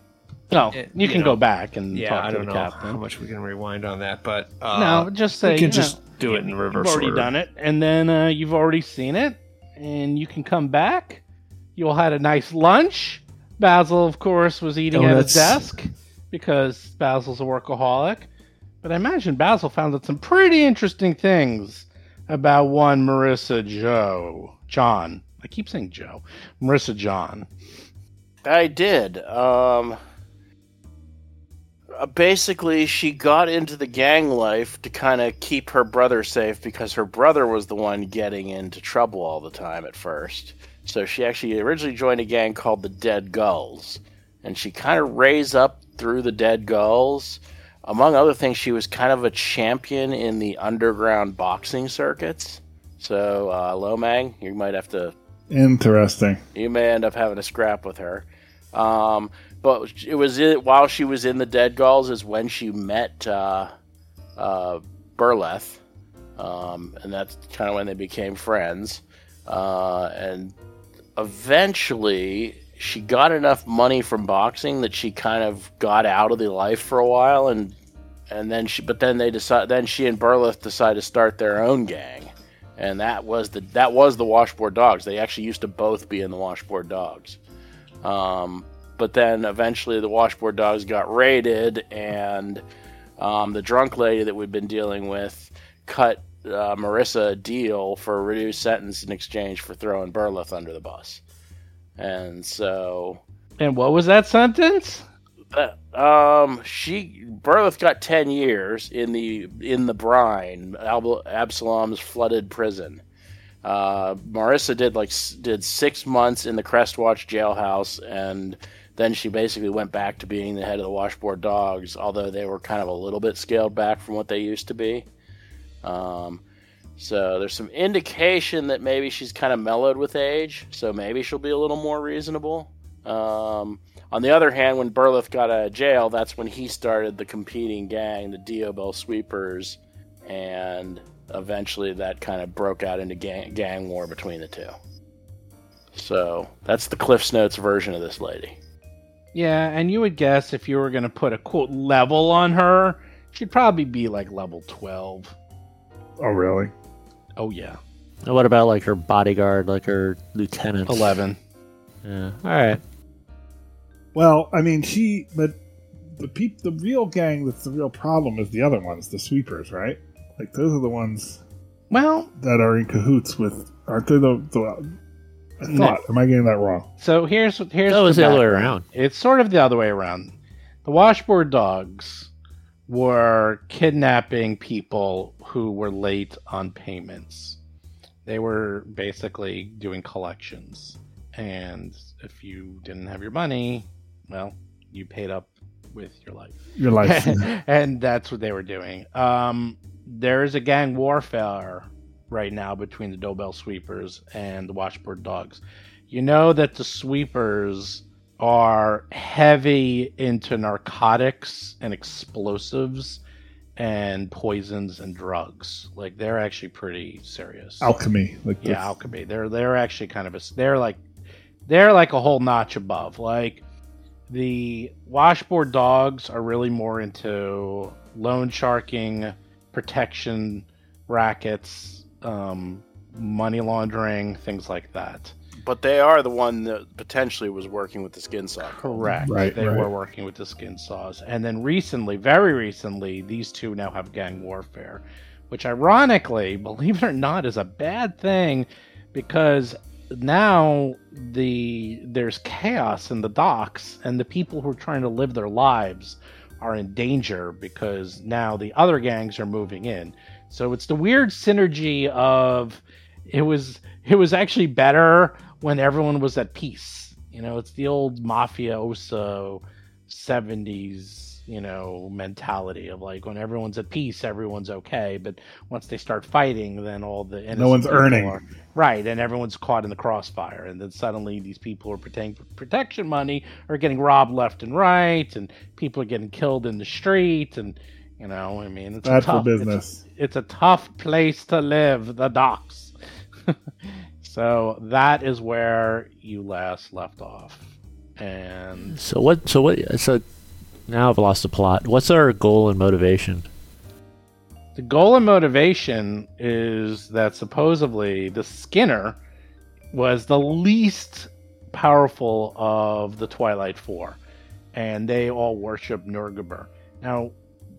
no, it- you you can know, go back and yeah, talk I don't the know captain. how much we can rewind on that. But uh, no, just say we can you know, just do it in reverse You've already order. done it, and then uh, you've already seen it, and you can come back. You'll had a nice lunch. Basil, of course, was eating at his desk because Basil's a workaholic. But I imagine Basil found out some pretty interesting things about one Marissa Joe John. I keep saying Joe, Marissa John. I did. Um, uh, basically, she got into the gang life to kind of keep her brother safe because her brother was the one getting into trouble all the time at first. So she actually originally joined a gang called the Dead Gulls, and she kind of raised up through the Dead Gulls. Among other things, she was kind of a champion in the underground boxing circuits. So, uh, Lomang, you might have to Interesting. you may end up having a scrap with her. Um, but it was it, while she was in the Dead Gulls is when she met uh, uh, Burleth, um, and that's kind of when they became friends. Uh, and eventually, she got enough money from boxing that she kind of got out of the life for a while, and and then she, but then they decide, then she and Burleth decide to start their own gang and that was the that was the washboard dogs. They actually used to both be in the washboard dogs. Um, but then eventually the washboard dogs got raided, and um, the drunk lady that we've been dealing with cut uh, Marissa a deal for a reduced sentence in exchange for throwing Burleth under the bus. And so And what was that sentence? that um she Burleth got 10 years in the in the brine Ab- Absalom's flooded prison uh Marissa did like s- did 6 months in the Crestwatch jailhouse and then she basically went back to being the head of the washboard dogs although they were kind of a little bit scaled back from what they used to be um so there's some indication that maybe she's kind of mellowed with age so maybe she'll be a little more reasonable um on the other hand, when Burleth got out of jail, that's when he started the competing gang, the Diobel Sweepers, and eventually that kind of broke out into gang, gang war between the two. So that's the Cliff's Notes version of this lady. Yeah, and you would guess if you were going to put a quote level on her, she'd probably be like level 12. Oh, really? Oh, yeah. And what about like her bodyguard, like her lieutenant? 11. Yeah. All right. Well, I mean, she, but the peop, the real gang that's the real problem is the other ones, the sweepers, right? Like those are the ones Well, that are in cahoots with, aren't they? The, the I No. thought, am I getting that wrong? so here's here's That was the other way around. It's sort of the other way around. The washboard dogs were kidnapping people who were late on payments. They were basically doing collections. And if you didn't have your money, well, you paid up with your life. Your life. and that's what they were doing. Um, there is a gang warfare right now between the Diobel Sweepers and the Washboard Dogs. You know that the Sweepers are heavy into narcotics and explosives and poisons and drugs. Like they're actually pretty serious. Alchemy. Like yeah, this. alchemy. They're they're actually kind of a they're like they're like a whole notch above. Like the washboard dogs are really more into loan sharking, protection rackets, um, money laundering, things like that. But they are the one that potentially was working with the skin saw. Correct. Right, They right. were working with the skin saws. And then recently, very recently, these two now have gang warfare, which ironically, believe it or not, is a bad thing because now the there's chaos in the docks and the people who are trying to live their lives are in danger because now the other gangs are moving in. So it's the weird synergy of it was it was actually better when everyone was at peace. You know, it's the old mafioso 70s, you know, mentality of like when everyone's at peace, everyone's okay, but once they start fighting, then all the no one's earning. are- right, and everyone's caught in the crossfire, and then suddenly these people who are paying protection money are getting robbed left and right, and people are getting killed in the street, and you know, I mean, it's a Bad for tough, it's a- business. it's a tough place to live, the docks. so that is where you last left off. And So what? So what? So now I've lost the plot. What's our goal and motivation? the goal and motivation is that supposedly the Skinner was the least powerful of the Twilight Four, and they all worship Norgorber. Now,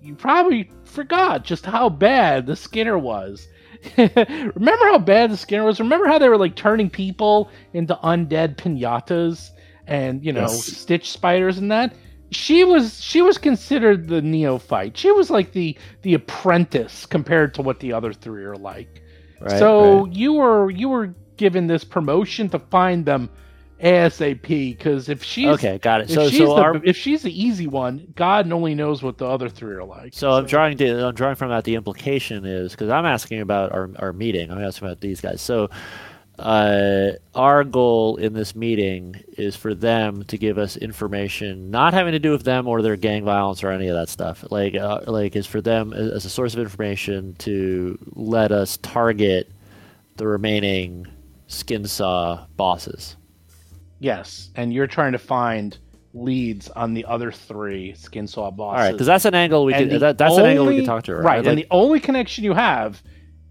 you probably forgot just how bad the Skinner was. Remember how bad the Skinner was? Remember how they were like turning people into undead pinatas and you know Yes. stitch spiders and that? She was she was considered the neophyte. She was like the the apprentice compared to what the other three are like. Right, so right. you were you were given this promotion to find them ASAP because if she's okay, got it. if So she's so the our if she's the easy one, God only knows what the other three are like. So I'm drawing to, I'm drawing from that the implication is because I'm asking about our, our meeting. I'm asking about these guys. So uh, our goal in this meeting is for them to give us information, not having to do with them or their gang violence or any of that stuff. Like uh, like is for them as as a source of information to let us target the remaining skin saw bosses. Yes, and you're trying to find leads on the other three skin saw bosses. All right, because that's an angle we And can. That, that's an angle we only- can talk to her. Right, Like- and the only connection you have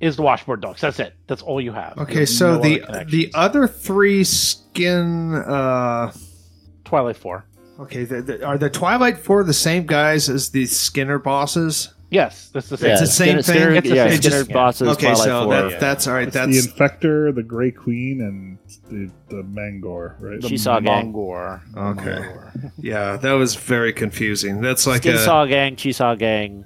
is the washboard dogs. That's it. That's all you have. You Okay, have so no the other the other three skin. uh Twilight Four. Okay, the, the, are the Twilight Four the same guys as the Skinner bosses? Yes, that's the same. It's the same Skinner, thing? Skinner, It's the yeah, same- Skinner just- bosses. okay, Twilight so Four. that, yeah. that's all right. It's That's the Infector, the Grey Queen, and the the Mangor, right? She saw gang. Mongor. Okay. Mongor. yeah, that was very confusing. That's like Skin a Saw Gang, Chi Saw Gang,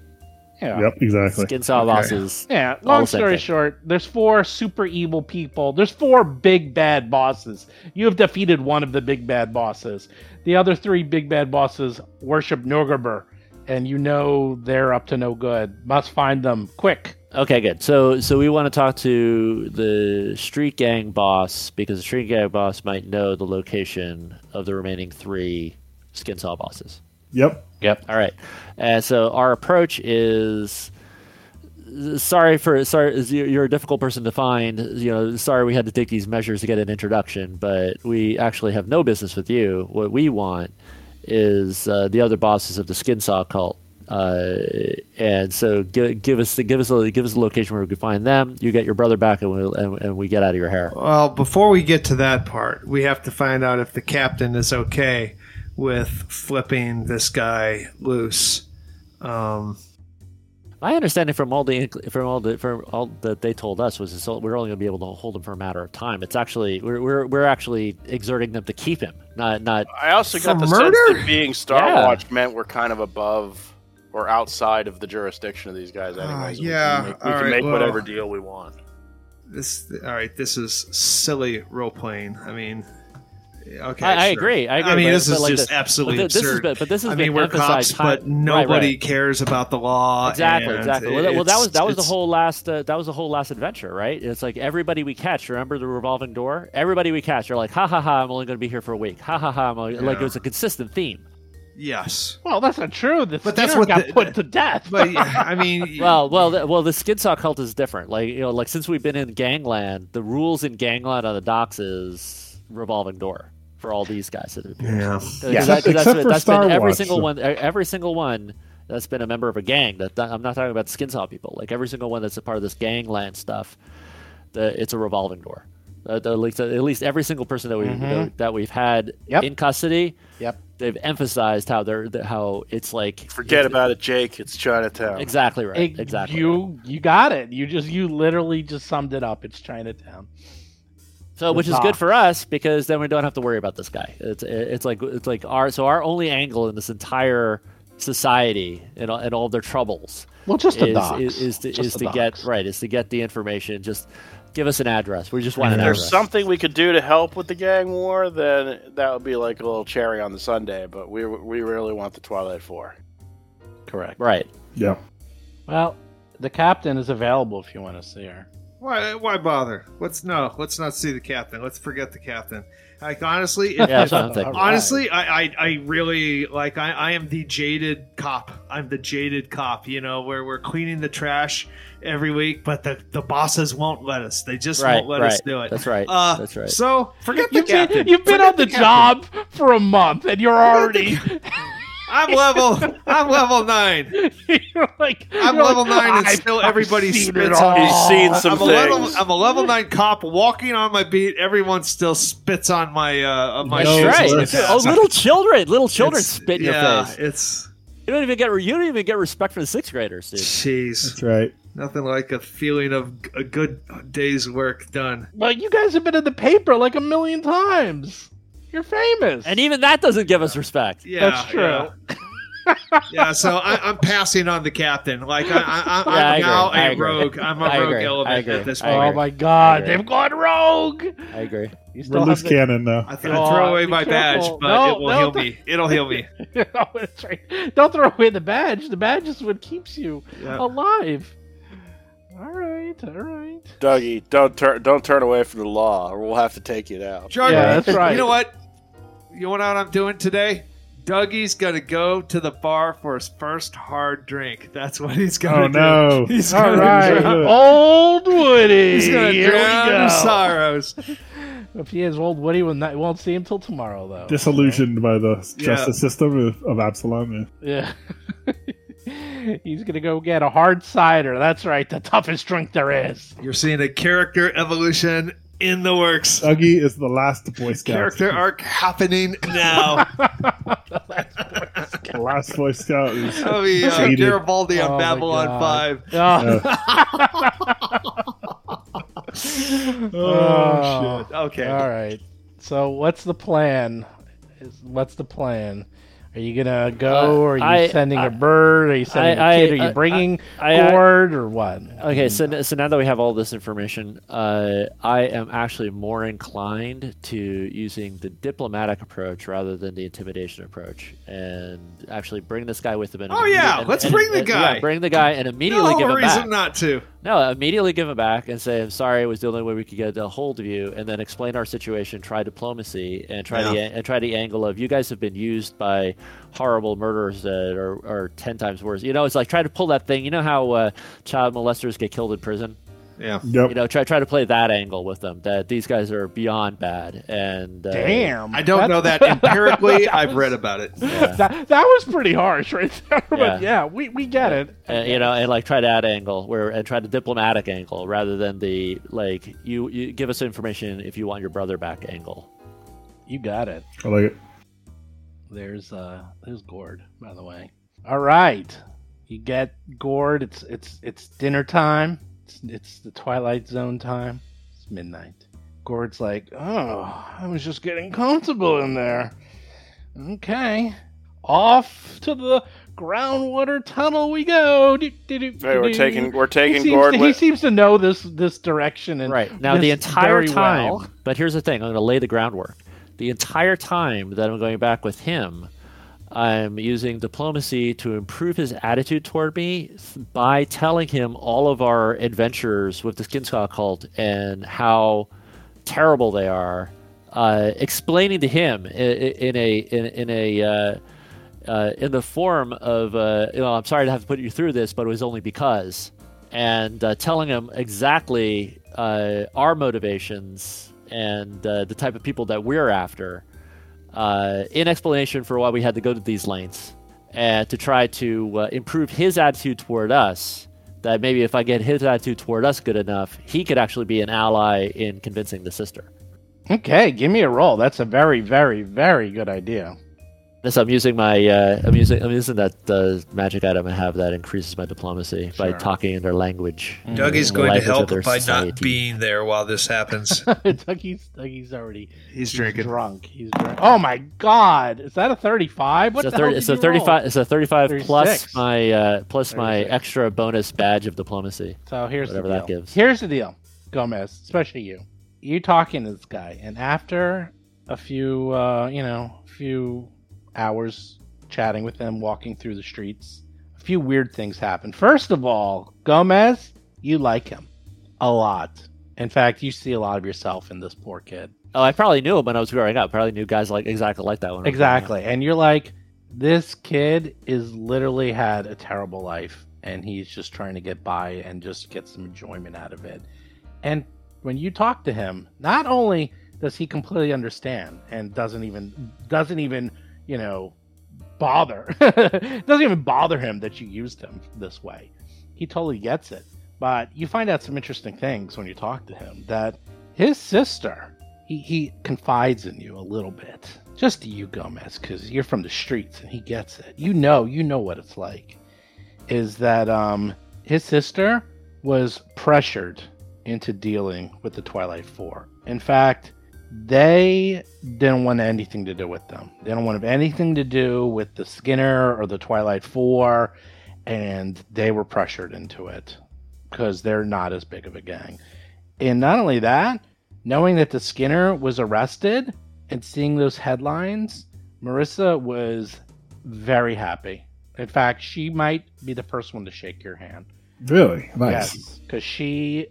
Yeah. Yep, exactly. Skin Saw Okay. bosses. Yeah, long story thing. short, there's four super evil people. There's four big bad bosses. You have defeated one of the big bad bosses. The other three big bad bosses worship Norgorber, and you know they're up to no good. Must find them quick. Okay, good. So, so we want to talk to the street gang boss because the street gang boss might know the location of the remaining three skin saw bosses. Yep. Yep. All right, and so our approach is. Sorry for sorry. You're you're a difficult person to find. You know, sorry we had to take these measures to get an introduction, but we actually have no business with you. What we want is uh, the other bosses of the skin saw cult. Uh, and so give, give us give us a give us a location where we can find them. You get your brother back, and we and, and we get out of your hair. Well, before we get to that part, we have to find out if the captain is okay with flipping this guy loose. Um, My understanding from all the from all the from all that they told us was that we're only going to be able to hold him for a matter of time. It's actually we're we're, we're actually exerting them to keep him, not not. I also got the murder? sense that being Star Yeah. Watch meant we're kind of above or outside of the jurisdiction of these guys, ah, anyways. We can yeah, make- we can right, make well- whatever deal we want. this, all right, this is silly role playing. I mean, Okay, I, I sure. agree. I agree. I mean, but- this but is like just the- absolutely but thi- this is absurd. been- but this has I been mean, we're emphasized cops, but time- right, nobody right. cares about the law. Exactly, exactly. Well, that, well, that was that was the whole last uh, that was the whole last adventure, right? It's like everybody we catch. Remember the revolving door? Everybody we catch, you're like, ha ha ha! I'm only going to be here for a week. Ha ha ha! I'm only, like it was a consistent theme. Yes, Well, that's not true. The But that's what got the- put to death. but yeah, I mean, Well, well, the, well, the skin saw cult is different. Like you know, like since we've been in Gangland, the rules in Gangland on the docks is revolving door for all these guys that have appeared. yeah, Because Yeah. that- 'cause Except that's, been, for that's been every Wars, single so- one. Every single one that's been a member of a gang. That, that- I'm not talking about the skin saw people. Like every single one that's a part of this gangland stuff. The, it's a revolving door. Uh, the- at, least, at least every single person that we that, that we've had Mm-hmm. Yep. in custody, Yep. they've emphasized how they're how it's like Forget about it, Jake. It's Chinatown. exactly right. Ex- exactly. right. You you got it. You just you literally just summed it up. It's Chinatown. So, which is good for us because then we don't have to worry about this guy. It's it's like it's like our so our only angle in this entire society and all, and all their troubles Well, just the is, docks. is, is to, Just is the to get right is to get the information. Just give us an address. We just want an If there's address. something we could do to help with the gang war, then that would be like a little cherry on the sundae. But we we really want the Twilight Four. Correct. Right. Yeah. Well, the captain is available if you want to see her. Why? Why bother? Let's no. Let's not see the captain. Let's forget the captain. Like honestly, Yeah, if, that's what I'm thinking. All right. honestly, I, I, I really like. I, I am the jaded cop. I'm the jaded cop. You know, where we're cleaning the trash every week, but the, the bosses won't let us. They just Right. won't let right. us do it. That's right. Uh, That's right. So forget the You've been, captain. you've been Forget on the, captain. job for a month and you're already I'm level. I'm level nine. you're like I'm you're level like, nine, and "I've- still I've everybody spits on me. He's seen some I'm a, level, things. I'm a level nine cop walking on my beat. Everyone still spits on my uh, on my No, shoes. Right. Oh, little children, little children It's- spit in your face. It's You don't even get you don't even get respect from the sixth graders, dude. jeez, That's right. nothing like a feeling of a good day's work done. Well, you guys have been in the paper like a million times. You're famous. And even that doesn't give us respect. Yeah, That's true. Yeah, Yeah, so I, I'm passing on the captain. Like I, I, I'm Yeah, I agree. now I a agree. rogue. I'm a I rogue agree. Element at this point. Oh my god, they've gone rogue. I agree. You We're still loose the, cannon though. I, th- Oh, I throw away my careful. badge, but No, it will heal don't- me. It'll heal me. that's right. Don't throw away the badge. The badge is what keeps you Yeah. alive. All right, all right. Dougie, don't turn don't turn away from the law, or we'll have to take you out. Jordan, Yeah, that's right. You know what? You know what I'm doing today? Dougie's gonna go to the bar for his first hard drink. That's what he's gonna Oh do. no! He's All gonna right, do old Woody. He's gonna Here we drown go. his sorrows. If he is old Woody, we'll not, won't see him till tomorrow, though. Disillusioned by the Yeah. justice system of, of Absalom. Yeah. He's gonna go get a hard cider. That's right, the toughest drink there is. You're seeing a character evolution in the works. Uggy is the last Boy Scout. Character arc happening now. The last Boy Scout is I'll be uh, Jaded. Garibaldi on Oh my Babylon God. 5. Oh, Oh, shit. Okay. All right. So what's the plan? Is what's the plan? Are you gonna go, Uh, or are you I- sending I- a bird? Are you sending I- a kid? I- Are you bringing I- I- or what? Okay, so so now that we have all this information, uh, I am actually more inclined to using the diplomatic approach rather than the intimidation approach, and actually bring this guy with him. And Oh, yeah, and- let's and- bring the guy. Yeah, bring the guy and immediately no give him reason back. not to. No, immediately give him back and say, "I'm sorry, it was the only way we could get a hold of you," and then explain our situation, try diplomacy, and try the and try the angle of you guys have been used by horrible murderers that are, are ten times worse. You know, it's like try to pull that thing. You know how uh, child molesters get killed in prison. Yeah. yep. You know, try try to play that angle with them. That these guys are beyond bad, and uh, Damn, I don't know that empirically. I've read about it. Yeah. That that was pretty harsh, right there. Yeah. But yeah, we, we get it. and, you know, and like try that angle where and try the diplomatic angle rather than the like you you give us information if you want your brother back angle. You got it. I like it. There's uh there's Gord, by the way. All right. You get Gord. It's it's it's dinner time. It's, it's the Twilight Zone time. It's midnight. Gord's like, "Oh, I was just getting comfortable in there." Okay. Off to the groundwater tunnel we go. Do, do, do, Hey, we're do. taking we're He taking seems, Gord to, he seems to know this this direction and Right now, the entire time. well. But here's the thing: I'm going to lay the groundwork. the entire time that I'm going back with him, I'm using diplomacy to improve his attitude toward me by telling him all of our adventures with the Skinsaw cult and how terrible they are, uh, explaining to him in, in a in, in a uh, uh, in the form of uh, you know I'm sorry to have to put you through this, but it was only because, and uh, telling him exactly uh, our motivations and the type of people that we're after, uh, in explanation for why we had to go to these lengths, and to try to uh, improve his attitude toward us. That maybe if I get his attitude toward us good enough, he could actually be an ally in convincing the sister. Okay, give me a roll. That's a very, very, very good idea. Yes, I'm using my uh, I'm using I'm using that uh, magic item I have that increases my diplomacy by talking in their language. Dougie's the going to help their by not being there while this happens. Dougie's, Dougie's already He's drinking. drunk. He's drunk. Oh my god! Is that a thirty-five? What It's a, the hell thirty, did it's a you roll? 35 it's a 35 plus 36. my uh, plus my extra bonus badge of diplomacy. So here's Whatever the that deal. gives. Here's the deal, Gomez, especially you. You talking to this guy, and after a few, uh, you know, a few hours chatting with him, walking through the streets, a few weird things happen. First of all, Gomez, you like him a lot. In fact, you see a lot of yourself in this poor kid. Oh, I probably knew him when I was growing up. Probably knew guys like exactly like that one. Exactly. And you're like, this kid is literally had a terrible life and he's just trying to get by and just get some enjoyment out of it. And when you talk to him, not only does he completely understand and doesn't even doesn't even, you know, bother. doesn't even bother him that you used him this way. He totally gets it. But you find out some interesting things when you talk to him that his sister he, he confides in you a little bit. Just to you, Gomez, because you're from the streets and he gets it. You know, you know what it's like. Is that um his sister was pressured into dealing with the Twilight Four. In fact, they didn't want anything to do with them. They don't want anything to do with the Skinner or the Twilight Four, and they were pressured into it because they're not as big of a gang. And not only that, knowing that the Skinner was arrested and seeing those headlines, Marissa was very happy. In fact, she might be the first one to shake your hand. Really nice. Yes, because she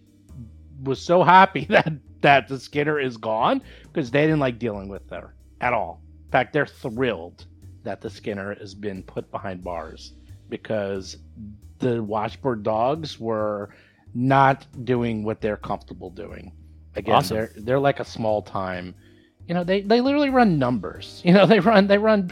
was so happy that that the Skinner is gone because they didn't like dealing with her at all. In fact, they're thrilled that the Skinner has been put behind bars because the washboard dogs were not doing what they're comfortable doing. Again, Awesome. they're they're like a small time. You know, they, they literally run numbers. You know, they run they run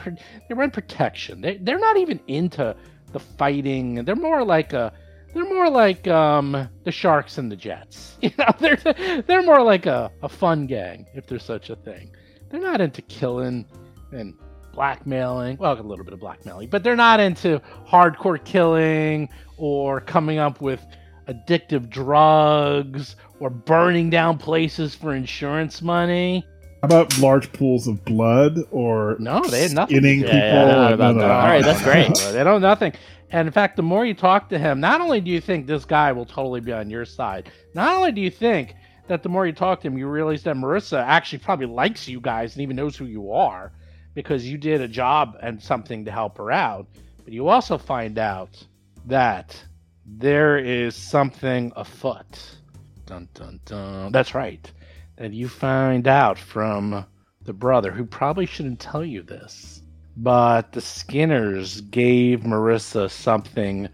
they run protection. They they're not even into the fighting. They're more like a they're more like um the Sharks and the Jets. You know, they're they're more like a, a fun gang, if there's such a thing. They're not into killing and blackmailing. Well, a little bit of blackmailing, but they're not into hardcore killing or coming up with addictive drugs or burning down places for insurance money. How about large pools of blood or No, they had nothing. skinning Yeah, people? yeah, they're about No, no, that. no. All right, that's great. they don't nothing. And in fact, the more you talk to him, not only do you think this guy will totally be on your side, not only do you think that the more you talk to him, you realize that Marissa actually probably likes you guys and even knows who you are because you did a job and something to help her out. But you also find out that there is something afoot. Dun dun dun. That's right. That you find out from the brother who probably shouldn't tell you this. But the Skinners gave Marissa something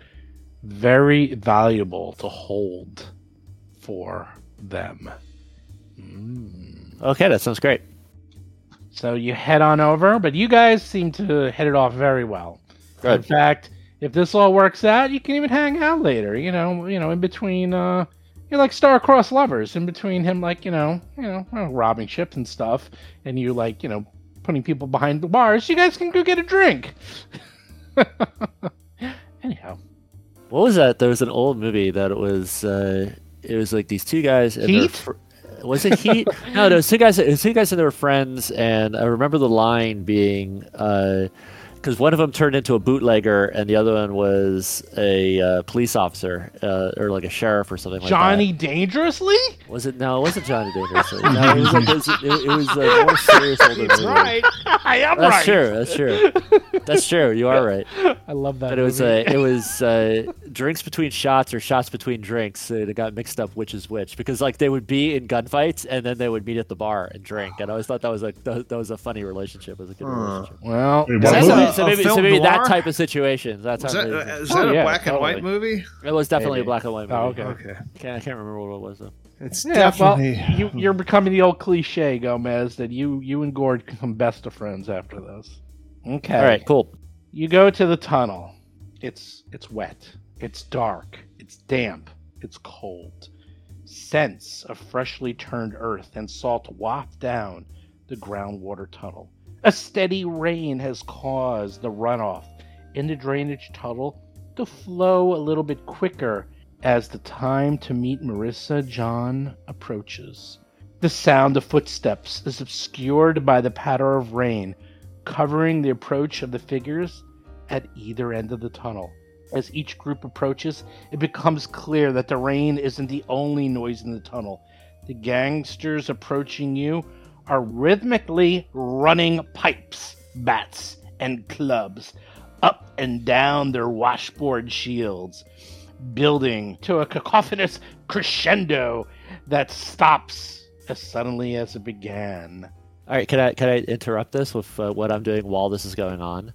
very valuable to hold for them. Mm. Okay, that sounds great. So you head on over, but you guys seem to hit it off very well. In fact, if this all works out, you can even hang out later. You know, you know, in between. Uh, you're like star-crossed lovers. In between him, like you know, you know, robbing ships and stuff, and you like you know, putting people behind the bars. You guys can go get a drink. Anyhow, What was that? There was an old movie that it was. Uh, it was like these two guys. And Heat? fr- was it Heat? no, there was two guys. It was two guys and they were friends. And I remember the line being, uh, because one of them turned into a bootlegger and the other one was a uh, police officer uh, or like a sheriff or something like that. Johnny Dangerously? Was it? No, it wasn't Johnny Dangerously. no, it was, like, it was, it, it was a more serious older movie. Right. I am That's right. true. That's true. That's true. You are right. I love that. But it was uh, it was uh, drinks between shots or shots between drinks. Uh, it got mixed up which is which because like they would be in gunfights and then they would meet at the bar and drink. And I always thought that was like that, that was a funny relationship. It was a good relationship. well, that- So, movie? so maybe, so maybe that type of situation. That's Is how that, it, is Oh, that a yeah, black and white movie? it was definitely maybe. a black and white movie. Oh, okay. Okay. Can't, I can't remember what it was though. It's yeah, well, definitely. you, you're becoming the old cliche, Gomez, that you you and Gord become best of friends after this. Okay. All right, cool. You go to the tunnel. It's it's wet. It's dark. It's damp. It's cold. Scents of freshly turned earth and salt waft down the groundwater tunnel. A steady rain has caused the runoff in the drainage tunnel to flow a little bit quicker as the time to meet Marissa John approaches. The sound of footsteps is obscured by the patter of rain covering the approach of the figures at either end of the tunnel. As each group approaches, it becomes clear that the rain isn't the only noise in the tunnel. The gangsters approaching you are rhythmically running pipes, bats, and clubs up and down their washboard shields, building to a cacophonous crescendo that stops as suddenly as it began. All right, can I can I interrupt this with uh, what I'm doing while this is going on?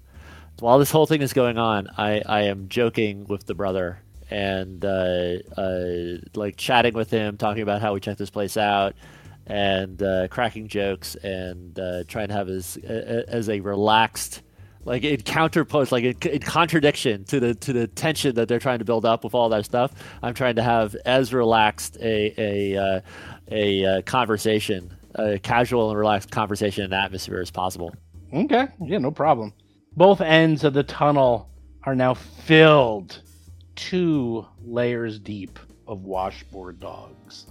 While this whole thing is going on, I, I am joking with the brother and uh, uh, like chatting with him, talking about how we checked this place out, and uh, cracking jokes and uh, trying to have as as a relaxed, like in counterpost, like in, in contradiction to the to the tension that they're trying to build up with all that stuff. I'm trying to have as relaxed a a uh, a uh, conversation, a casual and relaxed conversation and atmosphere as possible. Okay, yeah, no problem. Both ends of the tunnel are now filled two layers deep of washboard dogs.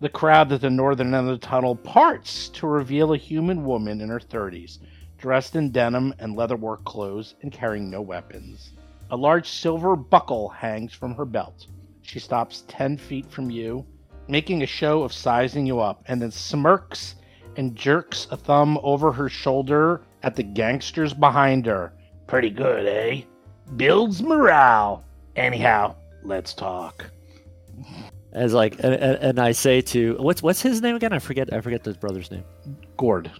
The crowd at the northern end of the tunnel parts to reveal a human woman in her 30s, dressed in denim and leatherwork clothes and carrying no weapons. A large silver buckle hangs from her belt. She stops 10 feet from you, making a show of sizing you up, and then smirks and jerks a thumb over her shoulder at the gangsters behind her. Pretty good, eh? Builds morale. Anyhow, let's talk. As like, and, and I say to what's what's his name again? I forget. I forget the brother's name. Gord.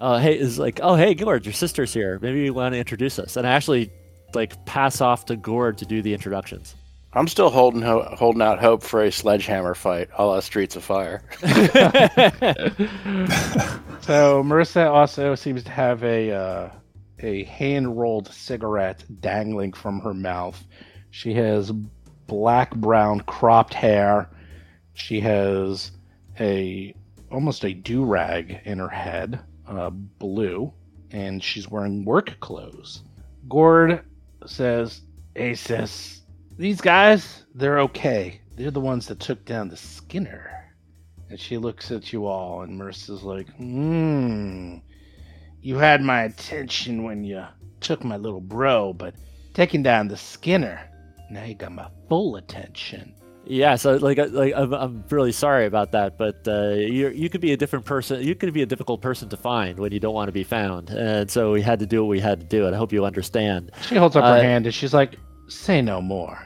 Oh, hey, is like, oh, hey, Gord, your sister's here. Maybe you want to introduce us. And I actually like pass off to Gord to do the introductions. I'm still holding ho- holding out hope for a sledgehammer fight, a la Streets of Fire. So Marissa also seems to have a uh, a hand rolled cigarette dangling from her mouth. She has black brown cropped hair. She has a almost a do rag in her head, uh, blue, and she's wearing work clothes. Gord says, "Hey sis, these guys, they're okay. They're the ones that took down the Skinner." And she looks at you all, and Marissa's like, Hmm. You had my attention when you took my little bro, but taking down the Skinner, now you got my full attention. Yeah, so like, uh, like I'm, I'm really sorry about that, but uh, you you could be a different person. You could be a difficult person to find when you don't want to be found, and so we had to do what we had to do. And I hope you understand. She holds up Uh, her hand and she's like, Say no more.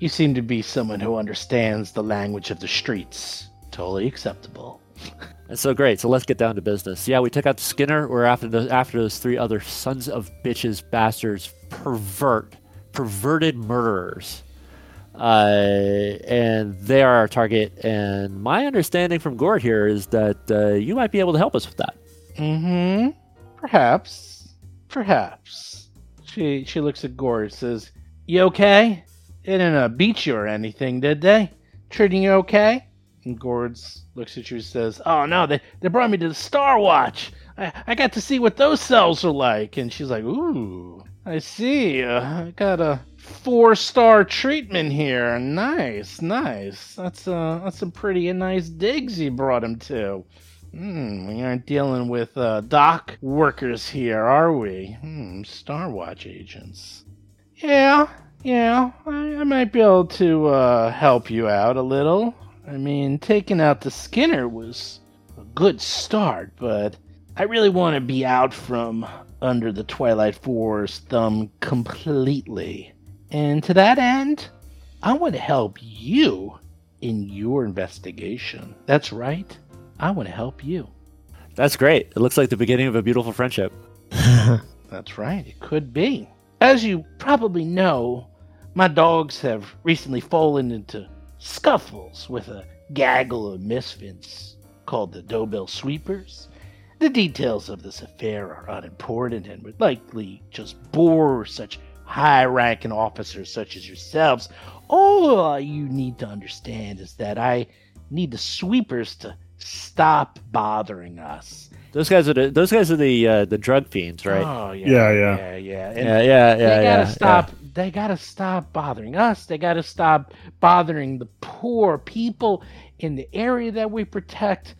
You seem to be someone who understands the language of the streets. Totally acceptable. And so great. So let's get down to business. Yeah, we took out Skinner. We're after the after those three other sons of bitches, bastards, pervert, perverted murderers. Uh, and they are our target. And my understanding from Gord here is that uh, you might be able to help us with that. Mm-hmm. Perhaps. Perhaps. She she looks at Gord and says, You okay? They didn't uh, beat you or anything, did they? Treating you okay? And Gord's looks at you and says, Oh no, they, they brought me to the Star Watch. I, I got to see what those cells are like. And she's like, Ooh, I see. Uh, I got a four star treatment here. Nice, nice. That's uh that's some pretty nice digs you brought him to. Hmm, we aren't dealing with uh, dock workers here, are we? Hmm, Star Watch agents. Yeah, yeah, I, I might be able to uh, help you out a little. I mean, taking out the Skinner was a good start, but I really want to be out from under the Twilight Four's thumb completely. And to that end, I want to help you in your investigation. That's right. I want to help you. That's great. It looks like the beginning of a beautiful friendship. That's right. It could be. As you probably know, my dogs have recently fallen into scuffles with a gaggle of misfits called the Diobel Sweepers. The details of this affair are unimportant and would likely just bore such high ranking officers such as yourselves. All you need to understand is that I need the sweepers to stop bothering us. Those guys are the, those guys are the uh, the drug fiends, right? Oh yeah, Yeah, yeah. yeah, yeah. And yeah, yeah, yeah. they gotta yeah, stop. They gotta stop bothering us. They gotta stop bothering the poor people in the area that we protect,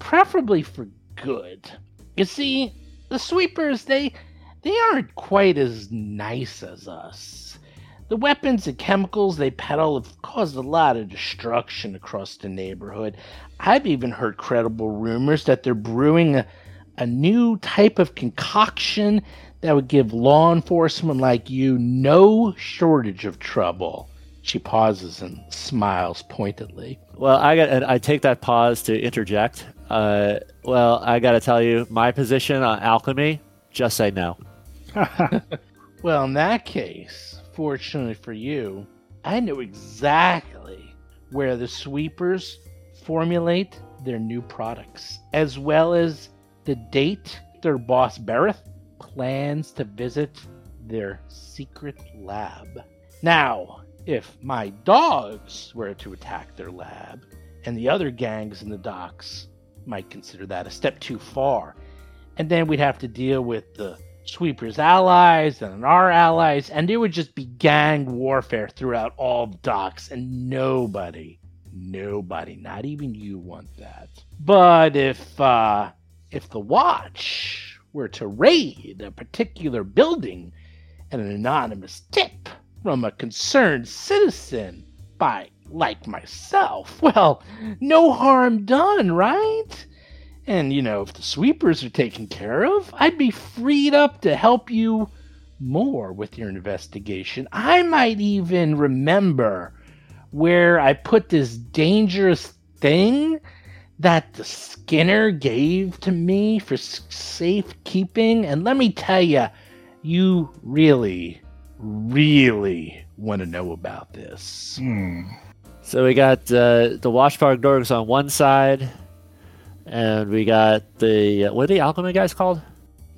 preferably for good. You see, the sweepers they they aren't quite as nice as us. The weapons and chemicals they peddle have caused a lot of destruction across the neighborhood. I've even heard credible rumors that they're brewing a, a new type of concoction that would give law enforcement like you no shortage of trouble. She pauses and smiles pointedly. Well, I got. and I take that pause to interject. Uh, well, I got to tell you, my position on alchemy. Just say no. Well, in that case, fortunately for you, I know exactly where the sweepers formulate their new products, as well as the date their boss Berleth plans to visit their secret lab. Now, if my dogs were to attack their lab, and the other gangs in the docks might consider that a step too far, and then we'd have to deal with the Sweeper's allies and our allies, and it would just be gang warfare throughout all docks, and nobody, nobody, not even you, want that. But if uh, if the Watch were to raid a particular building, and an anonymous tip from a concerned citizen by like myself, well, no harm done, right? And, you know, if the sweepers are taken care of, I'd be freed up to help you more with your investigation. I might even remember where I put this dangerous thing that the Skinner gave to me for s- safekeeping. And let me tell you, you really, really want to know about this. Hmm. So we got uh, the Washboard Dogs on one side, and we got the uh, what are the alchemy guys called?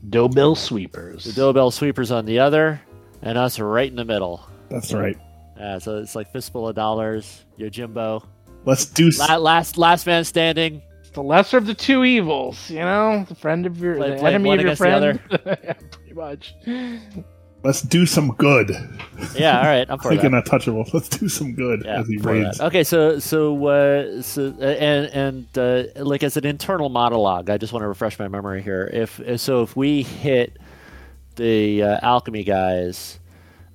Diobel sweepers. The Diobel Sweepers on the other, and us right in the middle. That's right. Yeah, so it's like fistful of dollars. Your Jimbo, Let's do. s- La- last last man standing. the lesser of the two evils, you know, the friend of your, Play- the play enemy one of your against the friend. yeah, pretty much. Let's do some good. Yeah, all right, I'm for Thinking that. untouchable. Let's do some good Yeah, as he for raids. that. Okay, so so uh, so uh, and and uh, like as an internal monologue, I just want to refresh my memory here. If so, if we hit the uh, alchemy guys,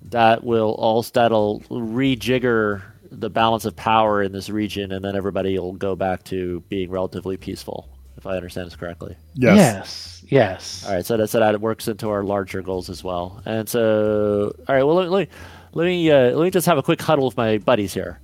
that will also that'll rejigger the balance of power in this region, and then everybody will go back to being relatively peaceful. If I understand this correctly. Yes. Yes. Yes. All right, so that so that it works into our larger goals as well. And so, all right, well, let, let me let me uh, let me just have a quick huddle with my buddies here,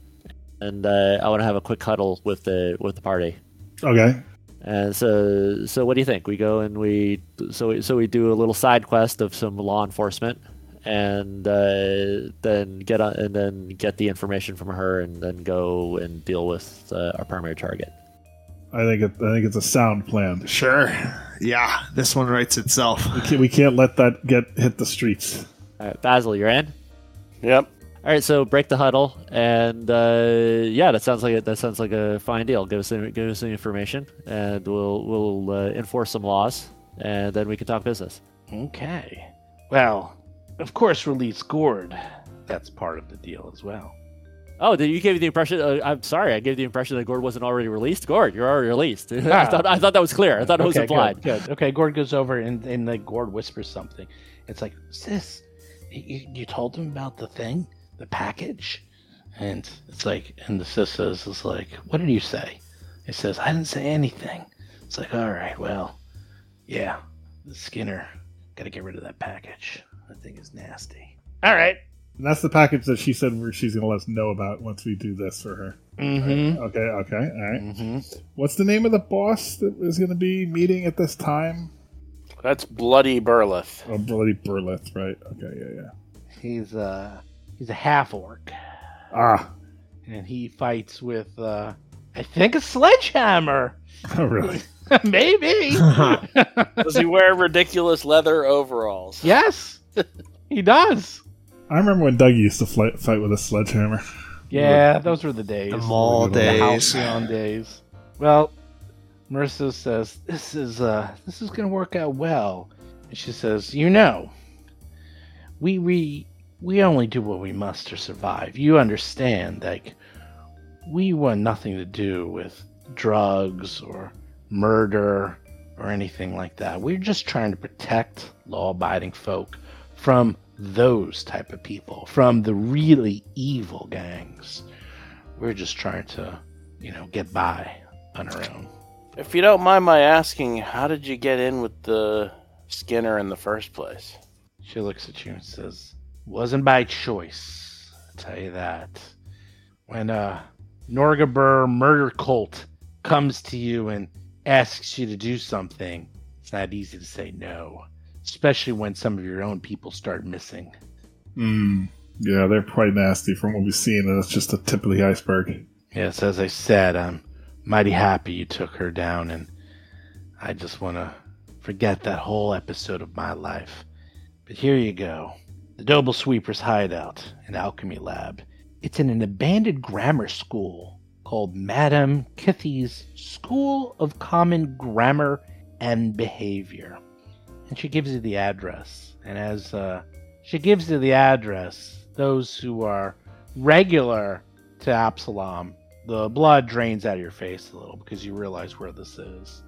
and uh, I want to have a quick huddle with the with the party. Okay. And so, so what do you think? We go and we so we, so we do a little side quest of some law enforcement, and uh, then get on and then get the information from her, and then go and deal with uh, our primary target. I think it, I think it's a sound plan. Sure. Yeah, this one writes itself. We can't, we can't let that get hit the streets. All right, Basil, you're in. Yep. All right, so break the huddle, and uh, yeah, that sounds like a, that sounds like a fine deal. Give us the, give us the information, and we'll we'll uh, enforce some laws, and then we can talk business. Okay. Well, of course, release Gord. That's part of the deal as well. Oh, did you gave the impression? Uh, I'm sorry, I gave the impression that Gord wasn't already released. Gord, you're already released. I Ah. thought I thought that was clear. I thought it was okay, implied. Good, good. Okay, Gord goes over and, and like Gord whispers something. It's like, sis, you, you told him about the thing, the package, and it's like, and the sis says, "Is like, what did you say?" It says, "I didn't say anything." It's like, all right, well, yeah, the Skinner, got to get rid of that package. That thing is nasty. All right. And that's the package that she said she's going to let us know about once we do this for her. Mm-hmm. Okay, okay, all right. Mm-hmm. What's the name of the boss that is going to be meeting at this time? That's Bloody Berleth. Oh, Bloody Berleth, right? Okay, yeah, yeah. He's uh, he's a half orc. Ah, and he fights with uh I think a sledgehammer. oh, really? Maybe. Does he wear ridiculous leather overalls? yes. He does. I remember when Doug used to fight, fight with a sledgehammer. Yeah, those were the days. The mall The The days. halcyon days. Well, Marissa says, This is uh this is gonna work out well. And she says, You know, we we we only do what we must to survive. You understand, like we want nothing to do with drugs or murder or anything like that. We're just trying to protect law-abiding folk from those type of people, from the really evil gangs. We're just trying to, you know, get by on our own. If you don't mind my asking, how did you get in with the Skinner in the first place? She looks at you and says, "Wasn't by choice. I'll tell you that. When uh, Norgorber murder cult comes to you and asks you to do something, it's not easy to say no, especially when some of your own people start missing. Mm, yeah, they're quite nasty from what we've seen, and it's just the tip of the iceberg. Yes, as I said, I'm mighty happy you took her down, and I just want to forget that whole episode of my life. But here you go the Diobel Sweeper's hideout, an alchemy lab. It's in an abandoned grammar school called Madame Kithy's School of Common Grammar and Behavior. And she gives you the address. And as uh, she gives you the address, those who are regular to Absalom, the blood drains out of your face a little because you realize where this is.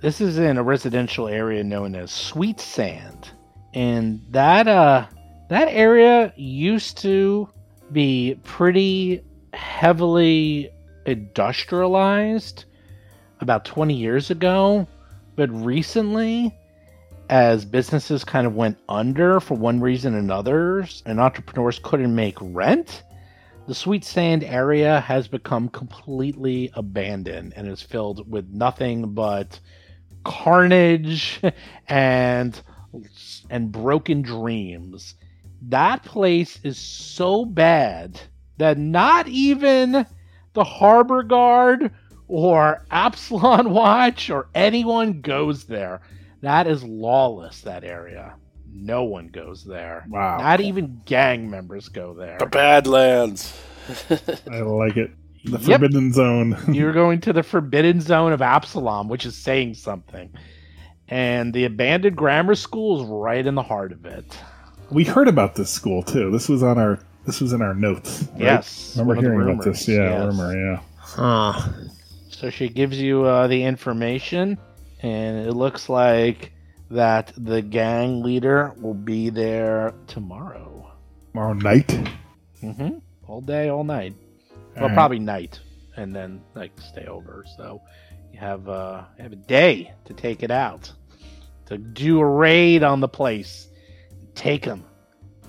This is in a residential area known as Sweet Sand, and that uh that area used to be pretty heavily industrialized about 20 years ago, but recently as businesses kind of went under for one reason or another and entrepreneurs couldn't make rent, the Sweet Sand area has become completely abandoned and is filled with nothing but carnage and and broken dreams. That place is so bad that not even the harbor guard or Absalom Watch or anyone goes there. That is lawless, that area. No one goes there. Wow. Not even gang members go there. The Badlands. I like it. The Yep. Forbidden Zone. You're going to the forbidden zone of Absalom, which is saying something. And the abandoned grammar school is right in the heart of it. we heard about this school too. This was on our. This was in our notes. right? Yes. Remember one of the hearing about this? Yeah, yes. rumor. Yeah. Huh. So she gives you uh, the information, and it looks like that the gang leader will be there tomorrow. Tomorrow night. Mm-hmm. All day, all night. Well, Alright. probably night, and then like stay over. So you have uh, you have a day to take it out, to do a raid on the place, take them,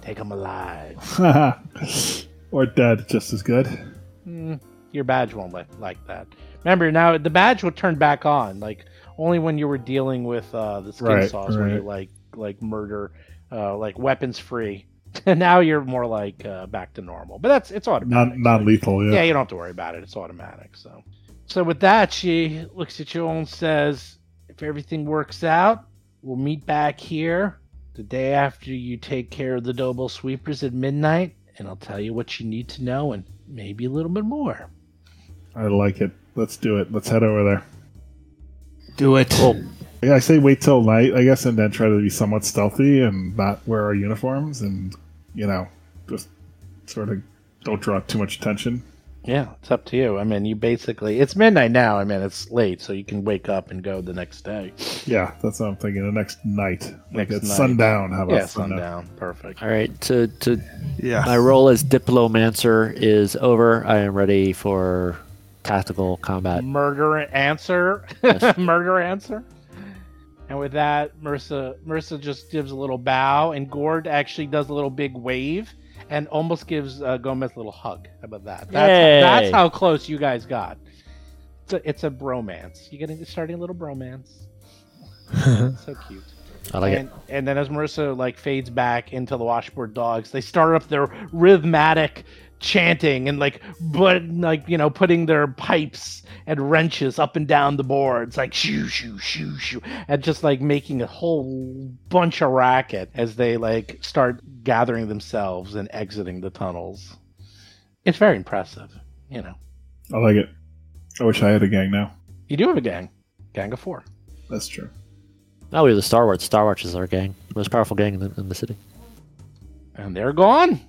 take them alive. or dead, just as good. Mm, your badge won't let like that. Remember now, the badge will turn back on, like only when you were dealing with uh, the skin Right, sauce, where you like like murder, uh, like weapons free. And now you're more like uh, back to normal, but that's it's automatic. Not, non lethal. yeah, Yeah. you don't have to worry about it. It's automatic. So, so with that, she looks at you and says, "If everything works out, we'll meet back here the day after you take care of the Diobel sweepers at midnight, and I'll tell you what you need to know and maybe a little bit more." I like it. Let's do it. Let's head over there. Do it. Yeah, I say wait till night, I guess, and then try to be somewhat stealthy and not wear our uniforms, and you know, just sort of don't draw too much attention. Yeah, it's up to you. I mean, you basically it's midnight now. I mean, it's late, so you can wake up and go the next day. Yeah, that's what I'm thinking. The next night, like Next at night. sundown. How about Yeah, sundown? sundown. Perfect. All right, to to Yeah. my role as diplomancer is over. I am ready for tactical combat. Murder answer. Murder answer. And with that, Mercer Mercer just gives a little bow, and Gord actually does a little big wave, and almost gives uh, Gomez a little hug. How about that? That's, Yay. that's how close you guys got. It's a, it's a bromance. You're getting starting a little bromance. so cute. I like and, and then as Marissa like fades back into the washboard dogs, they start up their rhythmatic chanting and like but like you know putting their pipes and wrenches up and down the boards like shoo shoo shoo shoo and just like making a whole bunch of racket as they like start gathering themselves and exiting the tunnels. It's very impressive, you know. I like it. I wish I had a gang now. You do have a gang, gang of four. That's true. Now we have the Star Wars. Star Wars is our gang, most powerful gang in the, in the city. And they're gone.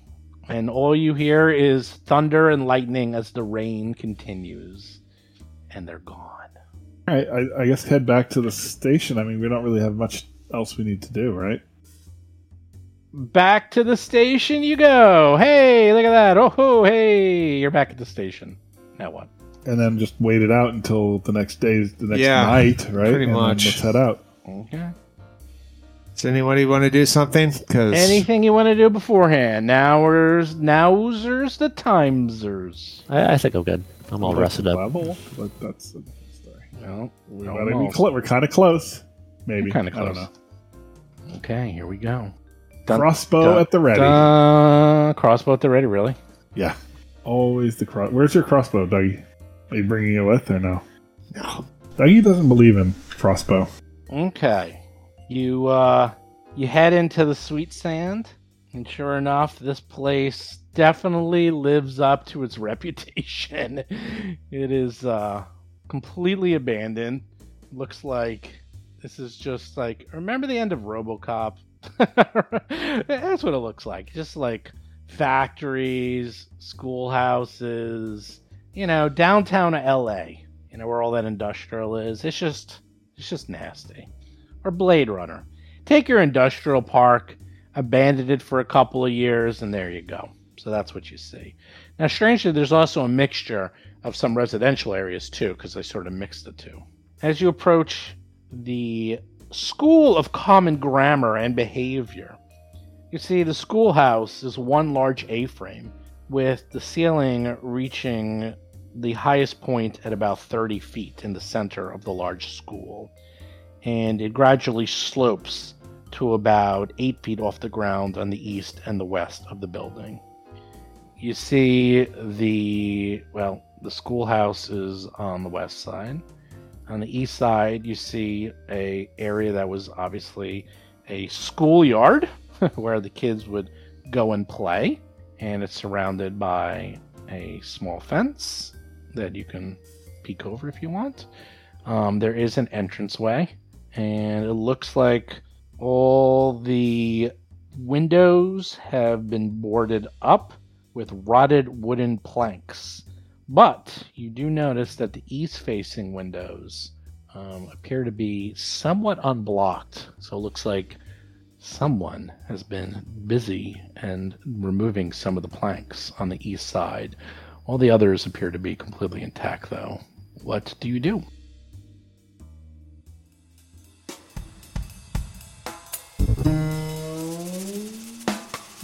And all you hear is thunder and lightning as the rain continues. And they're gone. All right, I, I guess head back to the station. I mean, we don't really have much else we need to do, right? Back to the station you go. Hey, look at that. Oh, ho, hey. You're back at the station. Now what? And then just wait it out until the next day, the next Yeah, night, right? pretty And then much. let's head out. Okay. Does anybody want to do something? Because Anything you want to do beforehand? Now's, nowsers the timesers. I, I think I'm good. I'm all rested up. Level, but that's a different story. Well, we But I mean, almost- cl- we're kind of close. Maybe. Kinda I don't close. know. Okay, here we go. Dun, Crossbow dun, at the ready. dun. crossbow at the ready, really? Yeah. Always the cross. Where's your crossbow, Dougie? Are you bringing it with or no? No. Dougie doesn't believe in crossbow. Okay. You uh you head into the sweet sand, and sure enough, this place definitely lives up to its reputation. it is uh completely abandoned. Looks like this is just like remember the end of RoboCop? That's what it looks like. Just like factories, schoolhouses, you know, downtown LA. You know where all that industrial is. It's just it's just nasty. Or Blade Runner. Take your industrial park, abandon it for a couple of years, and there you go. So that's what you see. Now, strangely, there's also a mixture of some residential areas too, because they sort of mix the two. As you approach the School of Common Grammar and Behavior, you see the schoolhouse is one large A frame with the ceiling reaching the highest point at about 30 feet in the center of the large school. And it gradually slopes to about 8 feet off the ground on the east and the west of the building. You see the, well, the schoolhouse is on the west side. On the east side, you see a area that was obviously a schoolyard where the kids would go and play, and it's surrounded by a small fence that you can peek over if you want. Um, there is an entranceway, and it looks like all the windows have been boarded up with rotted wooden planks. But you do notice that the east facing windows um, appear to be somewhat unblocked. So it looks like someone has been busy and removing some of the planks on the east side. All the others appear to be completely intact, though. What do you do?